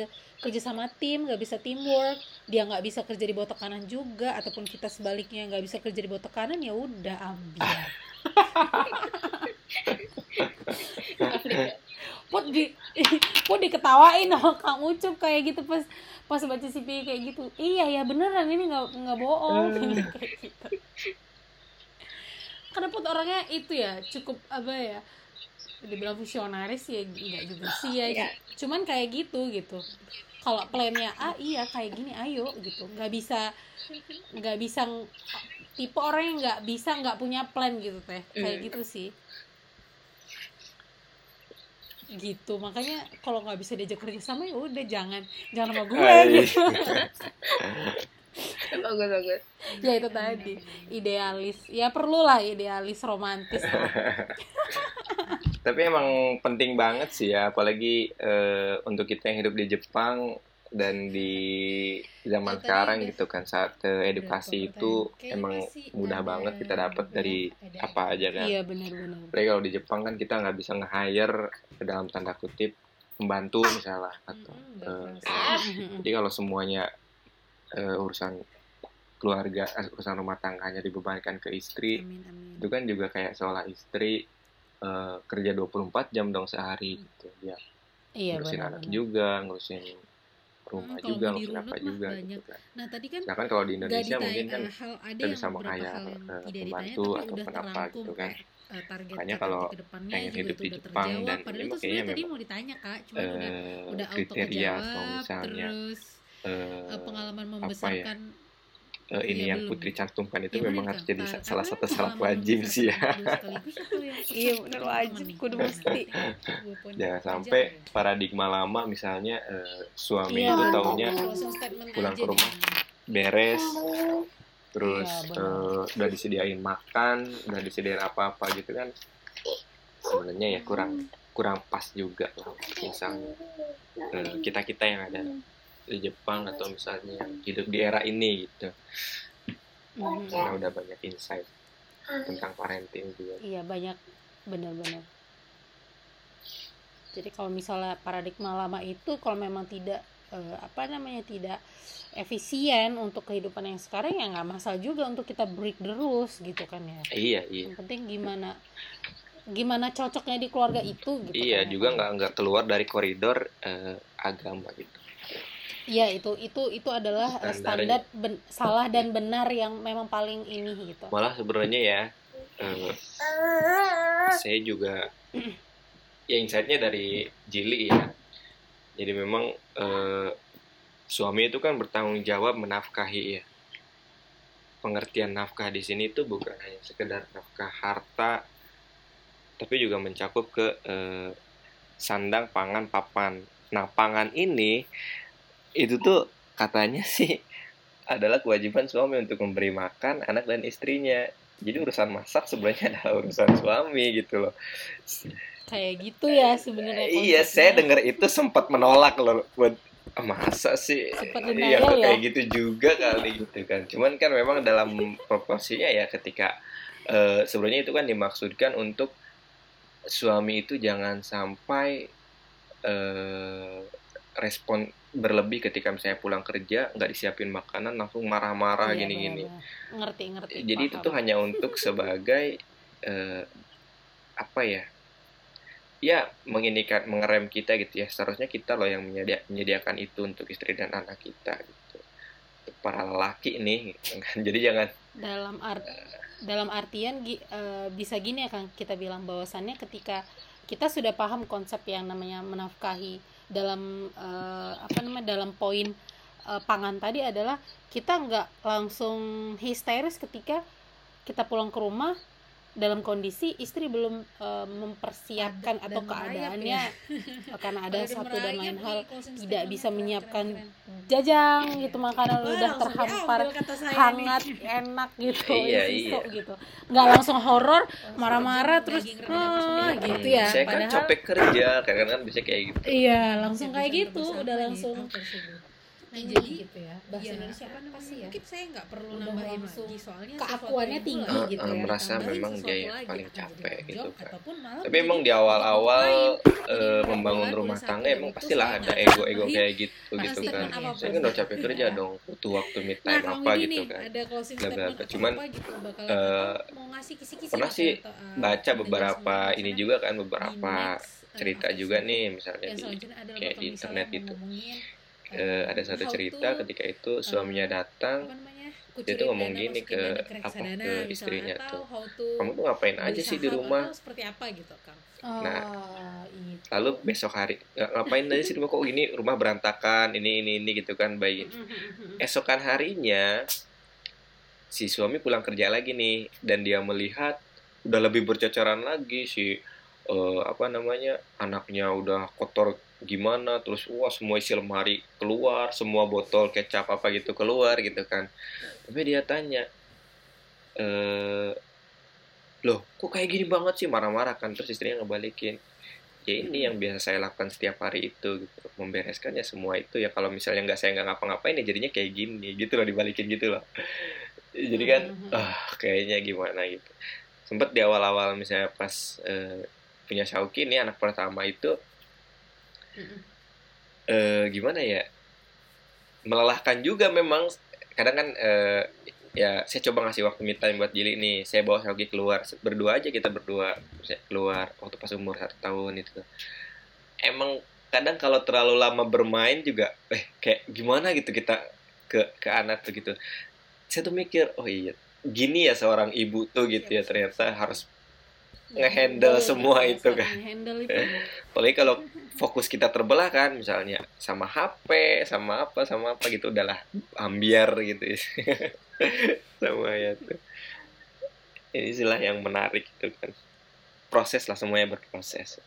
kerja sama tim, nggak bisa teamwork, dia nggak bisa kerja di bawah tekanan juga, ataupun kita sebaliknya nggak bisa kerja di bawah tekanan ya udah ambil. Put di Put diketawain sama Kang Ucup kayak gitu pas pas baca CV kayak gitu. Iya ya beneran ini nggak nggak bohong kayak gitu. Karena Put orangnya itu ya cukup apa ya dibilang visionaris ya enggak juga sih ya Iya. cuman kayak gitu gitu kalau plannya A iya kayak gini ayo gitu nggak bisa nggak bisa tipe orang yang nggak bisa nggak punya plan gitu teh kayak Hmm. gitu sih gitu. Makanya kalau nggak bisa diajak kerja sama ya udah jangan. Jangan sama gue gitu. Bagus bagus. Ya itu tadi. Idealis. Ya perlulah idealis romantis. Tapi emang penting banget sih ya, apalagi eh, untuk kita yang hidup di Jepang dan di zaman sekarang gitu kan saat edukasi itu? Kayaknya emang mudah ada banget kita dapat dari ada apa aja kan. iya benar-benar Apalagi kalau di Jepang kan kita nggak bisa nge-hire dalam tanda kutip pembantu misalnya atau Mm-mm, eh, berproses. jadi kalau semuanya eh, urusan keluarga eh, urusan rumah tangganya dibebankan ke istri amin amin. itu kan juga kayak seolah istri eh, kerja 24 jam dong sehari gitu. Dia iya ngurusin anak juga ngurusin rumah Hmm, juga mau apa juga banyak. gitu kan nah tadi kan sedangkan kalau di Indonesia ditanya mungkin kan hal ada kita bisa ditanya pembantu atau terangkum gitu kan. eh, target Makanya kalau ke depannya pengen hidup itu di Jepang terjawab dan padahal ya itu sebenarnya tadi memang, mau ditanya kak cuma udah eh, udah auto kriteria atau kejawab misalnya terus eh, pengalaman apa ya eh, ini Iya, yang belum. Putri cantumkan itu Ya, memang harus jadi salah satu syarat wajib sih ya ya Iya, teman-teman wajib, kudu mesti. poin jangan sampai ya. paradigma lama misalnya eh, suami Iya, itu taunya Closing statement pulang ke rumah beres terus Iya, benar. eh, udah disediain makan udah disediain apa-apa gitu kan sebenarnya ya kurang kurang pas juga lah misalnya kita kita yang ada di Jepang atau misalnya yang hidup di era ini gitu karena udah banyak insight tentang parenting juga Iya banyak benar-benar. Jadi kalau misalnya paradigma lama itu kalau memang tidak eh, apa namanya tidak efisien untuk kehidupan yang sekarang ya nggak masalah juga untuk kita break the rules gitu kan ya. iya iya Yang penting gimana gimana cocoknya di keluarga itu gitu. iya kan ya. juga nggak nggak keluar dari koridor eh, agama gitu Iya itu itu itu adalah standar ben- salah dan benar yang memang paling ini gitu. malah sebenarnya ya eh, saya juga ya insightnya dari Jili ya. Jadi memang eh, suami itu kan bertanggung jawab menafkahi ya. Pengertian nafkah di sini itu bukan hanya sekedar nafkah harta tapi juga mencakup ke eh, sandang pangan papan. Nah pangan ini itu tuh katanya sih adalah kewajiban suami untuk memberi makan anak dan istrinya. Jadi urusan masak sebenarnya adalah urusan suami gitu loh. Kayak gitu ya sebenarnya iya konsepnya. saya dengar itu sempat menolak loh. Buat "Ah, masa sih? Iya denial ya? kayak gitu juga kali gitu kan. Cuman kan memang dalam proporsinya ya ketika eh, sebenarnya itu kan dimaksudkan untuk suami itu jangan sampai eh, respon berlebih ketika misalnya pulang kerja nggak disiapin makanan langsung marah-marah Iya, gini-gini. benar-benar. ngerti ngerti. Jadi itu paham. tuh hanya untuk sebagai eh, apa ya ya menginikan mengerem kita gitu ya. Seharusnya kita loh yang menyedia- menyediakan itu untuk istri dan anak kita gitu. Para lelaki nih gitu kan. Jadi jangan dalam art dalam artian eh, bisa gini ya Kang. Kita bilang bahwasannya ketika kita sudah paham konsep yang namanya menafkahi dalam eh, apa namanya dalam poin eh, pangan tadi adalah kita nggak langsung histeris ketika kita pulang ke rumah dalam kondisi istri belum eh, mempersiapkan Ada- atau keadaannya ya. karena ada satu dan lain hal tidak bisa keren, menyiapkan keren, keren. jajang Iya. gitu makanan Wah, udah terhampar hangat nih. enak gitu Iya, iya. gitu nggak langsung horor marah-marah terus ah, gitu ya saya kan padahal capek kerja kadang kan bisa kayak gitu iya langsung kayak gitu udah langsung tersebut. Nah, jadi gitu ya. Bahasa ya, Indonesia apa namanya, sih ya Mungkin saya nggak perlu Udah nambahin langsung lagi soalnya keakuannya tinggi yang gitu Eh, ya. merasa memang dia yang paling capek gitu kan tapi emang di awal-awal Jadi membangun rumah tangga emang pastilah ada ego-ego kayak gitu gitu kan. saya kan udah capek kerja Ya. dong butuh waktu me Nah, time apa gitu kan. Bla, bla, bla. Cuman, apa gitu eh, mau ngasih kisi-kisi pernah sih eh, baca beberapa ini juga kan beberapa eh, cerita juga nih misalnya di kayak di internet gitu. Eh, ada eh, satu how cerita to, ketika itu suaminya datang dia tuh ngomong gini ke apa ke istrinya atau tuh kamu tuh ngapain aja sih di rumah? seperti apa gitu kang? Nah, oh, itu. lalu besok hari "Nggak- ngapain aja sih di rumah? Kok gini? Rumah berantakan ini ini ini gitu kan baik esokan harinya si suami pulang kerja lagi nih dan dia melihat udah lebih bercocoran lagi si eh, apa namanya anaknya udah kotor gimana terus wah semua isi lemari keluar semua botol kecap apa gitu keluar gitu kan. Tapi dia tanya eh loh kok kayak gini banget sih? Marah-marah kan terus istrinya ngebalikin ya ini yang biasa saya lakukan setiap hari itu gitu membereskannya semua itu ya. Kalau misalnya nggak saya nggak ngapa-ngapain ya jadinya kayak gini gitu loh dibalikin gitu loh. Jadi kan Mhm. ah kayaknya gimana gitu. Sempet di awal-awal misalnya pas eh, punya Shauki nih anak pertama itu Eh, gimana ya? Melelahkan juga memang. Kadang kan eh, ya saya coba ngasih waktu me time buat Jili nih. Saya bawa Shauki keluar. Berdua aja kita berdua. Saya keluar waktu pas umur satu tahun itu. Emang kadang kalau terlalu lama bermain juga eh kayak gimana gitu kita ke ke anak tuh gitu. Saya tuh mikir oh iya gini ya seorang ibu tuh gitu ya ternyata harus ngehandle semua itu kan. ngehandle itu. Apalagi kalau fokus kita terbelah kan misalnya sama HP sama apa sama apa gitu udahlah ambiar gitu ya. Sama ya tuh. Ini istilah yang menarik itu kan. Proses lah semuanya berproses.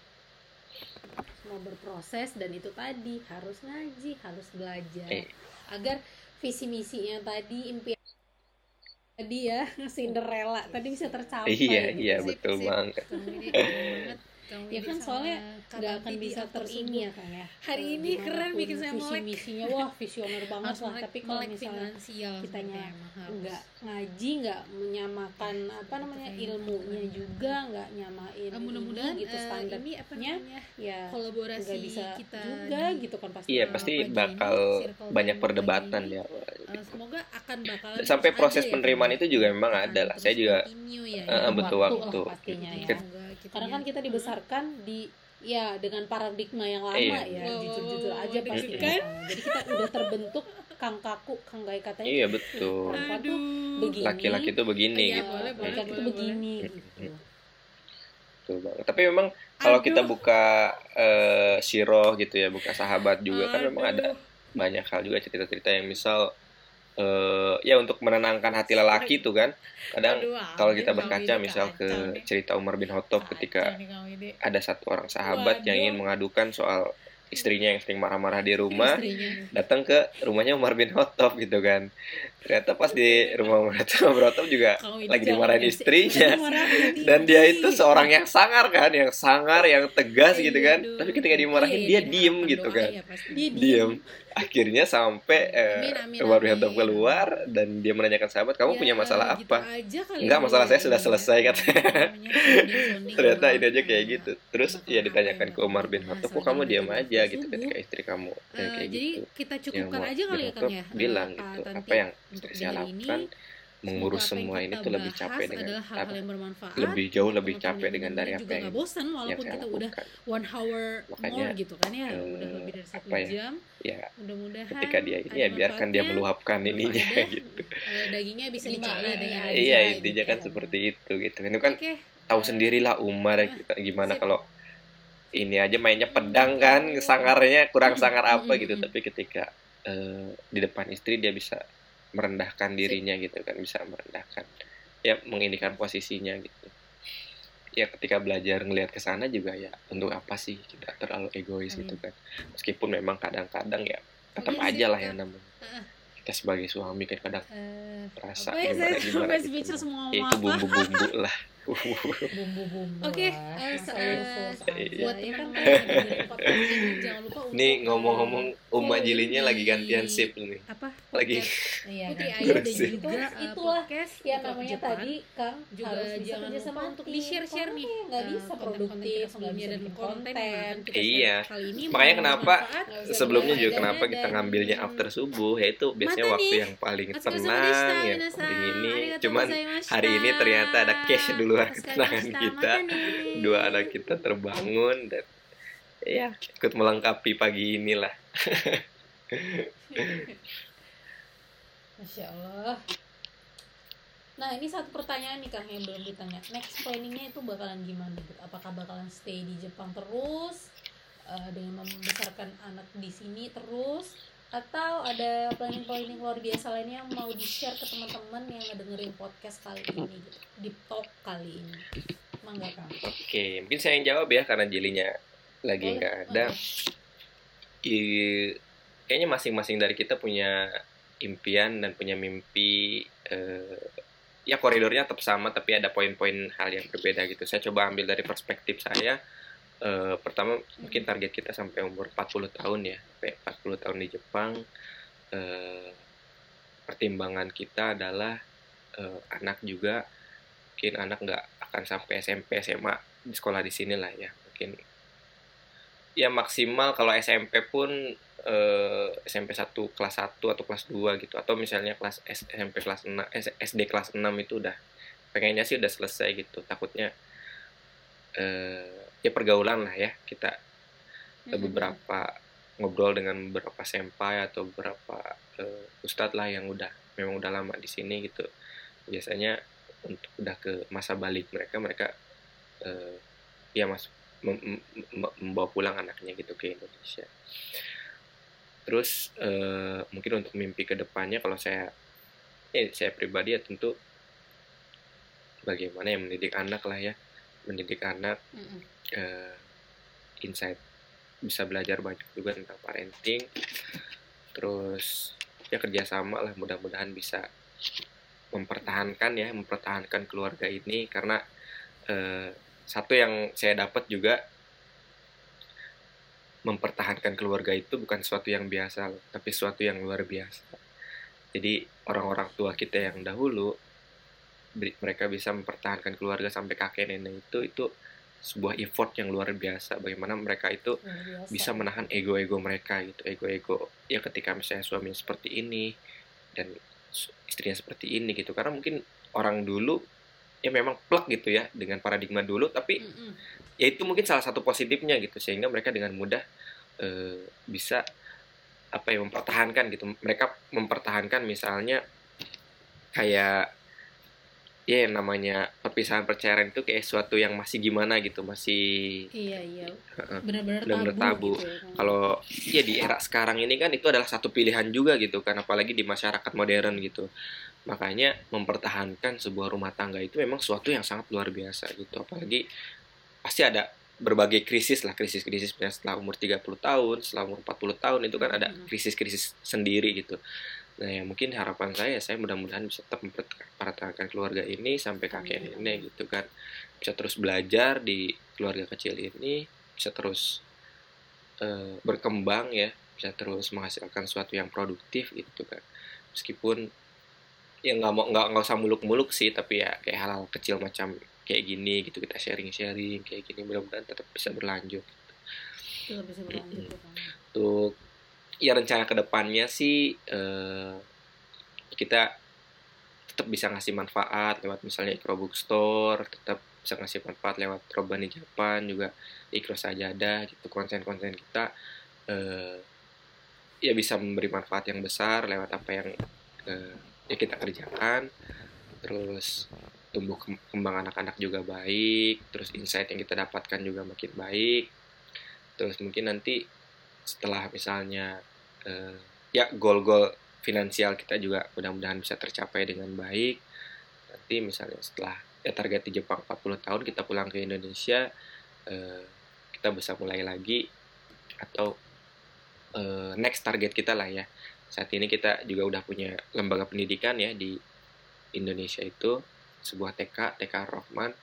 Mau berproses dan itu tadi harus ngaji harus belajar. Eh. agar visi misinya tadi impian tadi ya Cinderella. Tadi bisa tercapai iya gitu. iya betul banget Keren ya kan soalnya nggak akan bisa ya kan ya Hari Eh, ini keren di mana pun bikin saya visi melek. misinya wah visioner banget lah tapi kalau melek misalnya harus. nggak ngaji nggak menyamakan apa namanya Betul. ilmunya juga nggak nyamain Eh, mudah-mudahan gitu eh, standarnya ini apa namanya ya kolaborasi nggak bisa kita juga di- gitu kan pasti iya Eh, pasti bakal banyak perdebatan ya eh, semoga akan bakalan Sampai proses ya, penerimaan itu juga memang ada lah. Saya juga, continue ya, eh, ya. betul waktu lah pastinya ya Gitu. Karena ya. kan kita dibesarkan di ya dengan paradigma yang lama Iya. ya Wow, jujur-jujur wow, aja wow, pasti deg-degan. jadi kita udah terbentuk kang kaku kang gay katanya iya betul perempuan tuh Aduh. begini laki-laki tuh begini Iya, gitu boleh, boleh, laki-laki tuh begini boleh. gitu Betul banget. Tapi memang kalau kita Aduh. buka eh, siroh gitu ya, buka sahabat juga kan memang ada Aduh. banyak hal juga cerita-cerita yang misal eh, ya untuk menenangkan hati lelaki tuh kan. Kadang kalau kita berkaca misal ke cerita Umar bin Khattab ketika ada satu orang sahabat yang ingin mengadukan soal istrinya yang sering marah-marah di rumah datang ke rumahnya Umar bin Khattab gitu kan ternyata pas di rumah Broto Broto juga ini lagi dimarahin ya. istrinya dan dia itu seorang yang sangar kan yang sangar yang tegas gitu Iya, kan aduh. tapi ketika dimarahin Iya, dia diem gitu kan ya. Dia diem akhirnya sampai eh. Khattab keluar dan dia menanyakan sahabat kamu Ya, punya masalah gitu apa Enggak, ya, masalah saya ya, sudah ya. selesai, katanya. Namanya sounding-sounding ternyata ini aja kayak Ya. gitu terus ya ditanyakan ya, ke Umar bin Khattab kok kamu diam aja gitu subuh, ketika istri kamu Eh, kayak jadi gitu kita cukupkan aja kali ya Kang ya. bilang Eh, gitu Tanti, apa yang untuk saya lakukan mengurus semua ini tuh lebih capek dengan adalah hal-hal apa yang bermanfaat. lebih jauh lebih capek dengan dari apa yang nggak bosan yang walaupun saya kita udah lakukan. one hour Makanya, more gitu kan ya eh, udah lebih dari satu apa ya, jam. Ya mudah-mudahan ketika dia ini ya biarkan dia meluapkan ininya Ada, gitu. eh, dagingnya bisa dicela iya, dengan iya, iya intinya gitu. kan seperti itu gitu. Itu kan tahu sendirilah Umar ya, kita gimana kalau ini aja mainnya pedang kan sangarnya kurang sangar apa gitu. Tapi ketika eh, di depan istri dia bisa merendahkan dirinya gitu kan bisa merendahkan ya menginikan posisinya gitu. Ya ketika belajar ngelihat ke sana juga ya untuk apa sih kita terlalu egois Amin. gitu kan. Meskipun memang kadang-kadang ya tetap Oke, aja lah yang namanya. Heeh. kita sebagai suami kan kadang Eh, rasa gimana saya gimana gitu. Ya, itu bumbu-bumbu lah. Bumbu-bumbu Oke, eh, usus eh, buat Ya kan ini jangan lupa ngomong-ngomong Uma Jilinya lagi gantian sip nih. Apa? Lagi. Podcast Iya Putri kan. Ayu dan juga Itu- eh, itulah podcast ya untuk namanya Jepang. tadi Kang juga harus bisa jangan sama untuk di share share nih nggak, eh, bisa produktif nggak bisa bikin konten yang konten kita Iya. kali ini Makanya kenapa sebelumnya juga kenapa kita ngambilnya after subuh yaitu biasanya waktu yang paling tenang yang paling ini. Cuman hari ini ternyata ada cash di luar Otsuka ketenangan kita. Dua anak kita terbangun dan ya ikut melengkapi pagi inilah Masya Allah. Nah ini satu pertanyaan nih Kang yang belum ditanya. Next planningnya itu bakalan gimana? gitu? Apakah bakalan stay di Jepang terus eh, dengan membesarkan anak di sini terus? Atau ada planning-planning luar biasa lainnya yang mau di-share ke teman-teman yang ngedengerin podcast kali ini gitu? Di talk kali ini. Mangga Kang. oke mungkin saya yang jawab ya karena jelinya lagi nggak ada I- kayaknya masing-masing dari kita punya impian dan punya mimpi eh, ya koridornya tetap sama tapi ada poin-poin hal yang berbeda gitu. Saya coba ambil dari perspektif saya Eh, pertama mungkin target kita sampai umur 40 tahun ya sampai 40 tahun di Jepang Eh, pertimbangan kita adalah eh, anak juga mungkin anak nggak akan sampai SMP SMA di sekolah di sini lah ya mungkin. Ya maksimal kalau SMP pun eh, SMP 1 kelas 1 atau kelas 2 gitu. Atau misalnya kelas S- SMP kelas 6 S- SD kelas 6 itu udah pengennya sih udah selesai gitu. Takutnya eh, ya pergaulan lah ya. Kita eh, beberapa ngobrol dengan beberapa senpai atau beberapa eh, ustadz lah yang udah memang udah lama di sini gitu. Biasanya untuk udah ke masa balik mereka mereka eh, ya mas mem- mem- mem- membawa pulang anaknya gitu ke Indonesia terus eh, mungkin untuk mimpi ke depannya kalau saya ya saya pribadi ya tentu bagaimana ya mendidik anak lah ya. Mendidik anak Mm-mm. eh, insight bisa belajar banyak juga tentang parenting. Terus ya kerjasama lah mudah-mudahan bisa mempertahankan ya mempertahankan keluarga ini. Karena eh, satu yang saya dapat juga mempertahankan keluarga itu bukan sesuatu yang biasa loh, tapi sesuatu yang luar biasa jadi orang-orang tua kita yang dahulu mereka bisa mempertahankan keluarga sampai kakek nenek itu itu sebuah effort yang luar biasa bagaimana mereka itu biasa. bisa menahan ego-ego mereka gitu ego-ego ya ketika misalnya suaminya seperti ini dan istrinya seperti ini gitu karena mungkin orang dulu ya memang plek gitu ya dengan paradigma dulu tapi Mm-mm. ya itu mungkin salah satu positifnya gitu sehingga mereka dengan mudah eh, bisa apa ya mempertahankan gitu mereka mempertahankan misalnya kayak ya yang namanya perpisahan perceraian itu kayak sesuatu yang masih gimana gitu masih Iya iya. Benar-benar tabu, tabu. gitu ya, kalau ya di era sekarang ini kan itu adalah satu pilihan juga gitu kan apalagi di masyarakat modern gitu makanya mempertahankan sebuah rumah tangga itu memang sesuatu yang sangat luar biasa gitu apalagi pasti ada berbagai krisis lah krisis-krisis setelah umur 30 tahun setelah umur 40 tahun itu kan ada Mhm. krisis-krisis sendiri gitu Nah, ya mungkin harapan saya saya mudah-mudahan bisa tetap mempertahankan keluarga ini sampai kakek nenek gitu kan. Bisa terus belajar di keluarga kecil ini, bisa terus eh, berkembang ya, bisa terus menghasilkan sesuatu yang produktif gitu kan. Meskipun ya nggak mau nggak nggak usah muluk-muluk sih, tapi ya kayak hal-hal kecil macam kayak gini gitu kita sharing-sharing kayak gini mudah-mudahan tetap bisa berlanjut. Itu bisa berlanjut ya, Kang. untuk ya rencana ke depannya sih eh, kita tetap bisa ngasih manfaat lewat misalnya Ikro Bookstore tetap bisa ngasih manfaat lewat Robani Japan juga Ikro Sajadah gitu konten-konten kita eh, ya bisa memberi manfaat yang besar lewat apa yang eh, ya kita kerjakan. Terus tumbuh kem- kembang anak-anak juga baik. Terus insight yang kita dapatkan juga makin baik. Terus mungkin nanti setelah misalnya eh, ya goal-goal finansial kita juga mudah-mudahan bisa tercapai dengan baik. Nanti misalnya setelah ya target di Jepang 40 tahun kita pulang ke Indonesia eh, kita bisa mulai lagi atau eh, next target kita lah ya saat ini kita juga udah punya lembaga pendidikan ya di Indonesia itu sebuah TK TK Rohman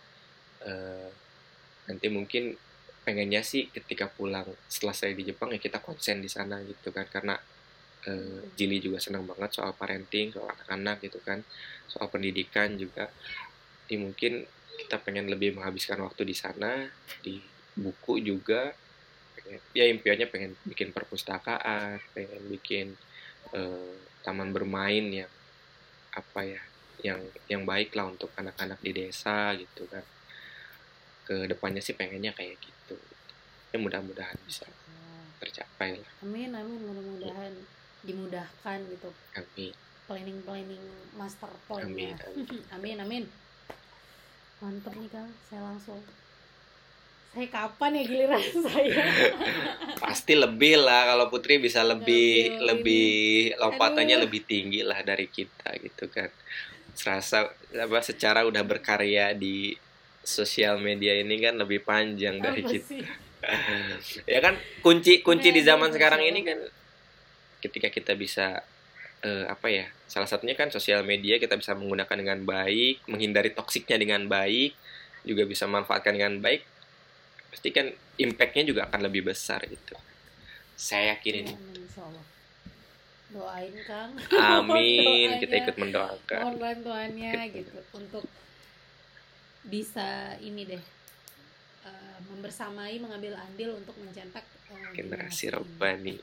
Eh, nanti mungkin pengennya sih ketika pulang setelah saya di Jepang ya kita konsen di sana gitu kan karena eh, Jili juga senang banget soal parenting soal anak-anak gitu kan soal pendidikan juga. Jadi mungkin kita pengen lebih menghabiskan waktu di sana di buku juga. Ya impiannya pengen bikin perpustakaan pengen bikin eh, taman bermain yang apa ya yang yang baik lah untuk anak-anak di desa gitu kan. Ke depannya sih pengennya kayak gitu. Ya mudah-mudahan bisa tercapai lah. Amin amin mudah-mudahan dimudahkan gitu. Amin. Planning planning master plan amin, amin. amin amin. Mantep nih kang. Saya langsung saya kapan ya giliran saya? Pasti lebih lah kalau Putri bisa lebih Ngambil lebih lompatannya Aduh. lebih tinggi lah dari kita gitu kan. Serasa apa secara udah berkarya di sosial media ini kan lebih panjang dari Apa kita. sih? ya kan kunci kunci di Nah, zaman iya, sekarang Masya ini kan ketika kita bisa eh, apa ya salah satunya kan sosial media kita bisa menggunakan dengan baik menghindari toksiknya dengan baik juga bisa manfaatkan dengan baik pasti kan impactnya juga akan lebih besar gitu. Saya yakin ini Amin, insya Allah. doain kang. Amin. Kita ikut mendoakan. Mohon bantuannya gitu untuk bisa ini deh eh, membersamai mengambil andil untuk mencetak eh, generasi ini. Robbani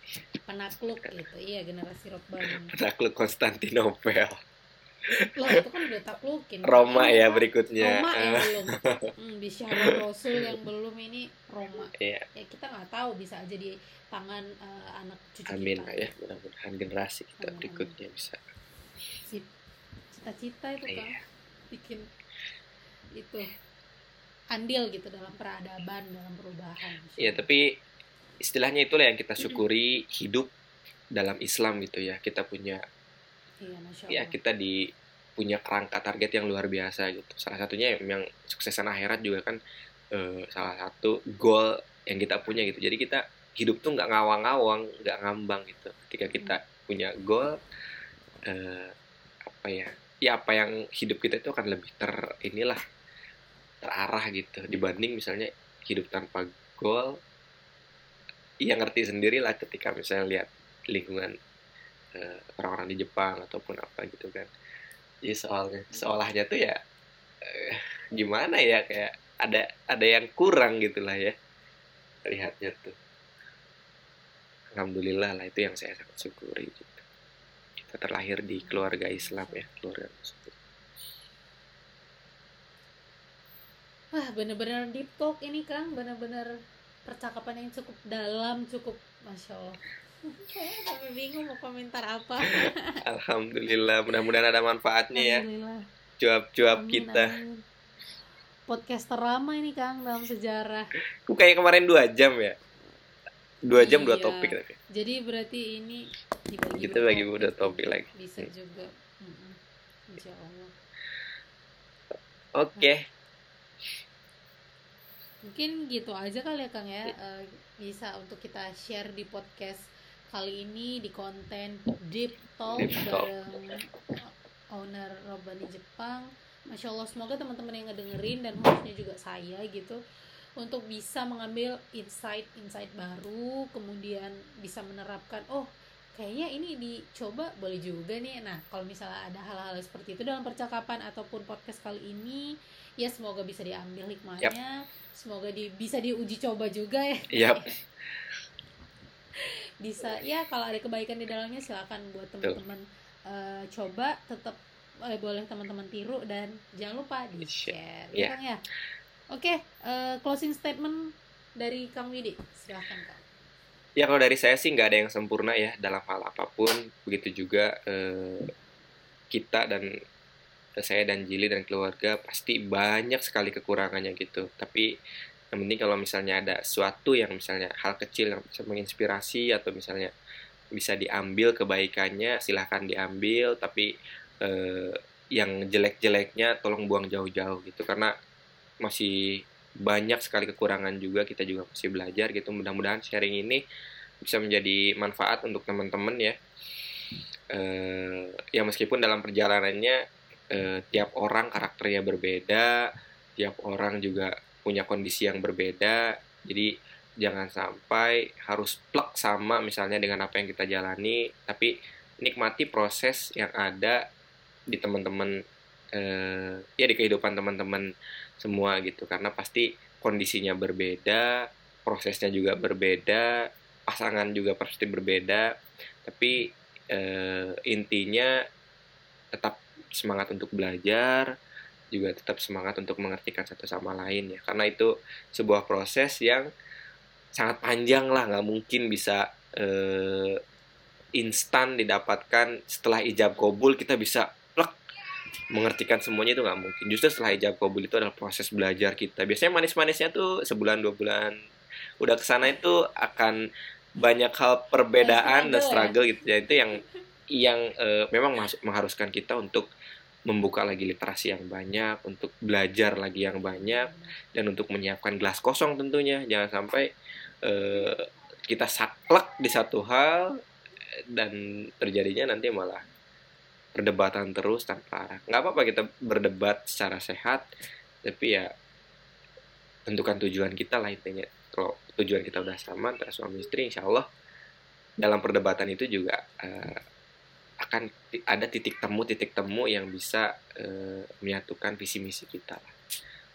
penakluk gitu. Iya generasi Robbani penakluk Konstantinopel loh itu kan udah taklukin. Roma ya berikutnya. Roma yang Ah, belum. Hmm, Rasul yang belum ini Roma. Iya. ya kita nggak tahu bisa aja di tangan eh, anak cucu amin kita. lah ya mudah-mudahan generasi kita Amin, amin. berikutnya bisa. Sip. cita-cita itu kan Iya. bikin itu andil gitu dalam peradaban dalam perubahan. Iya, tapi istilahnya itulah yang kita syukuri hidup dalam Islam gitu ya. Kita punya iya masya ya kita di punya kerangka target yang luar biasa gitu. Salah satunya yang suksesan akhirat juga kan eh, salah satu goal yang kita punya gitu. Jadi kita hidup tuh nggak ngawang-ngawang, nggak ngambang gitu. Ketika kita punya goal eh, apa ya? Ya apa yang hidup kita itu akan lebih ter inilah terarah gitu dibanding misalnya hidup tanpa goal Iya ngerti sendiri lah ketika misalnya lihat lingkungan eh, orang-orang di Jepang ataupun apa gitu kan. Jadi soalnya seolahnya tuh ya eh, gimana ya kayak ada ada yang kurang gitulah ya lihatnya tuh. Alhamdulillah lah itu yang saya sangat syukuri gitu. Kita terlahir di keluarga Islam ya, keluarga Muslim. wah bener-bener deep talk ini kang bener-bener percakapan yang cukup dalam cukup masya Allah sampai bingung mau komentar apa Alhamdulillah, mudah-mudahan ada manfaatnya ya cuap-cuap Amin, kita. amin. podcast terlama ini kang dalam sejarah Kok kayak kemarin dua jam ya? Dua jam dua Iya. topik tapi. jadi berarti ini dibagi Kita bagi udah topik lagi. bisa juga. Insya Allah Oke, mungkin gitu aja kali ya kang ya Eh, bisa untuk kita share di podcast kali ini di konten Deep Talk Deep Talk. bareng owner Robani Jepang. Masya Allah semoga teman-teman yang ngedengerin dan khususnya juga saya gitu untuk bisa mengambil insight-insight baru, kemudian bisa menerapkan oh kayaknya ini dicoba boleh juga nih. Nah kalau misalnya ada hal-hal seperti itu dalam percakapan ataupun podcast kali ini ya semoga bisa diambil hikmahnya, semoga di, bisa diuji coba juga ya Yap. bisa ya kalau ada kebaikan di dalamnya silakan buat teman-teman eh, coba tetap eh, boleh teman-teman tiru dan jangan lupa di share Iya. Kang, ya oke eh, closing statement dari Kang Widi silahkan Kang Ya kalau dari saya sih nggak ada yang sempurna ya dalam hal apa pun. Begitu juga eh, kita dan saya dan Jili dan keluarga pasti banyak sekali kekurangannya gitu. Tapi yang penting kalau misalnya ada sesuatu yang misalnya hal kecil yang bisa menginspirasi atau misalnya bisa diambil kebaikannya silahkan diambil. Tapi eh, yang jelek-jeleknya tolong buang jauh-jauh gitu karena masih banyak sekali kekurangan juga kita juga masih belajar gitu mudah-mudahan sharing ini bisa menjadi manfaat untuk teman-teman ya eh ya meskipun dalam perjalanannya eh, tiap orang karakternya berbeda tiap orang juga punya kondisi yang berbeda jadi jangan sampai harus plek sama misalnya dengan apa yang kita jalani tapi nikmati proses yang ada di teman-teman eh, ya di kehidupan teman-teman semua gitu. Karena pasti kondisinya berbeda prosesnya juga berbeda pasangan juga pasti berbeda tapi eh, intinya tetap semangat untuk belajar juga tetap semangat untuk mengertikan satu sama lain ya. Karena itu sebuah proses yang sangat panjang lah nggak mungkin bisa eh, instan didapatkan setelah ijab kabul kita bisa plek mengertikan semuanya itu nggak mungkin. Justru setelah ijab kabul itu adalah proses belajar kita. Biasanya manis-manisnya tuh sebulan dua bulan udah ke sana itu akan banyak hal perbedaan dan Struggle struggle gitu. Ya itu yang yang eh, memang mas- mengharuskan kita untuk membuka lagi literasi yang banyak untuk belajar lagi yang banyak dan untuk menyiapkan gelas kosong tentunya. Jangan sampai eh, kita saklek di satu hal dan terjadinya nanti malah perdebatan terus tanpa arah. Nggak apa-apa kita berdebat secara sehat tapi ya tentukan tujuan kita lah intinya. Kalau tujuan kita udah sama antara suami istri insya Allah dalam perdebatan itu juga eh, akan ada titik temu titik temu yang bisa eh, menyatukan visi misi kita lah.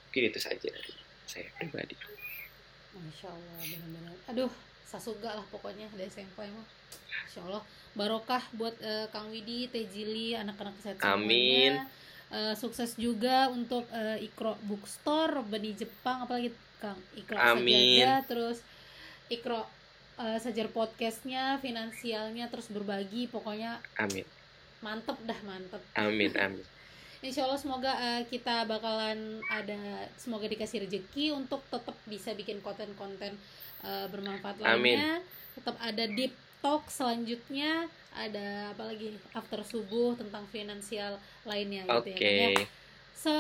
Mungkin itu saja dari saya pribadi. Masya Allah benar-benar. Aduh sasuga lah pokoknya dari SMP mah. Masya Allah. Barokah buat eh, Kang Widi Teh Jili anak-anak sehat Amin. semuanya Eh, sukses juga untuk eh, Ikro Bookstore Bani Jepang apalagi Kang Ikro Amin. Sajadah terus Ikro uh, sejar podcastnya finansialnya terus berbagi pokoknya amin mantep dah mantep amin amin Insya Allah semoga uh, kita bakalan ada semoga dikasih rezeki untuk tetap bisa bikin konten-konten uh, bermanfaat Amin. lainnya. Tetap ada deep talk selanjutnya ada apalagi after subuh tentang finansial lainnya gitu ya. ya. Oke. So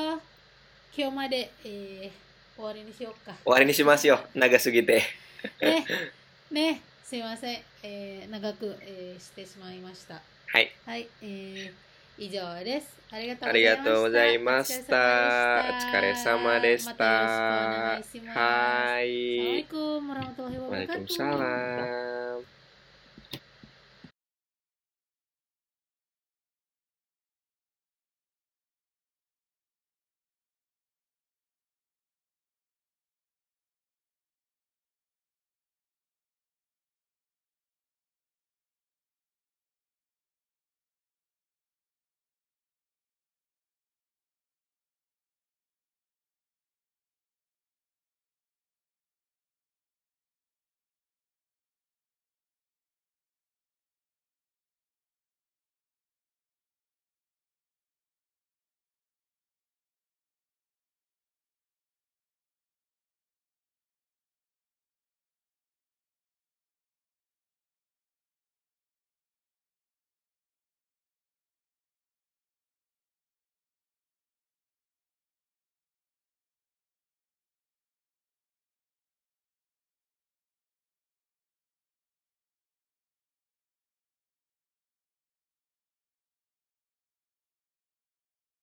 Kyomade eh warinishioka. Warinishimashio nagasugite. eh ね、ね、すいません、えー長く、えーしてしまいました。はい。はい、えー以上です。ありがとうありがとうございました。お疲れ様でした。またよろしくお願いします。はい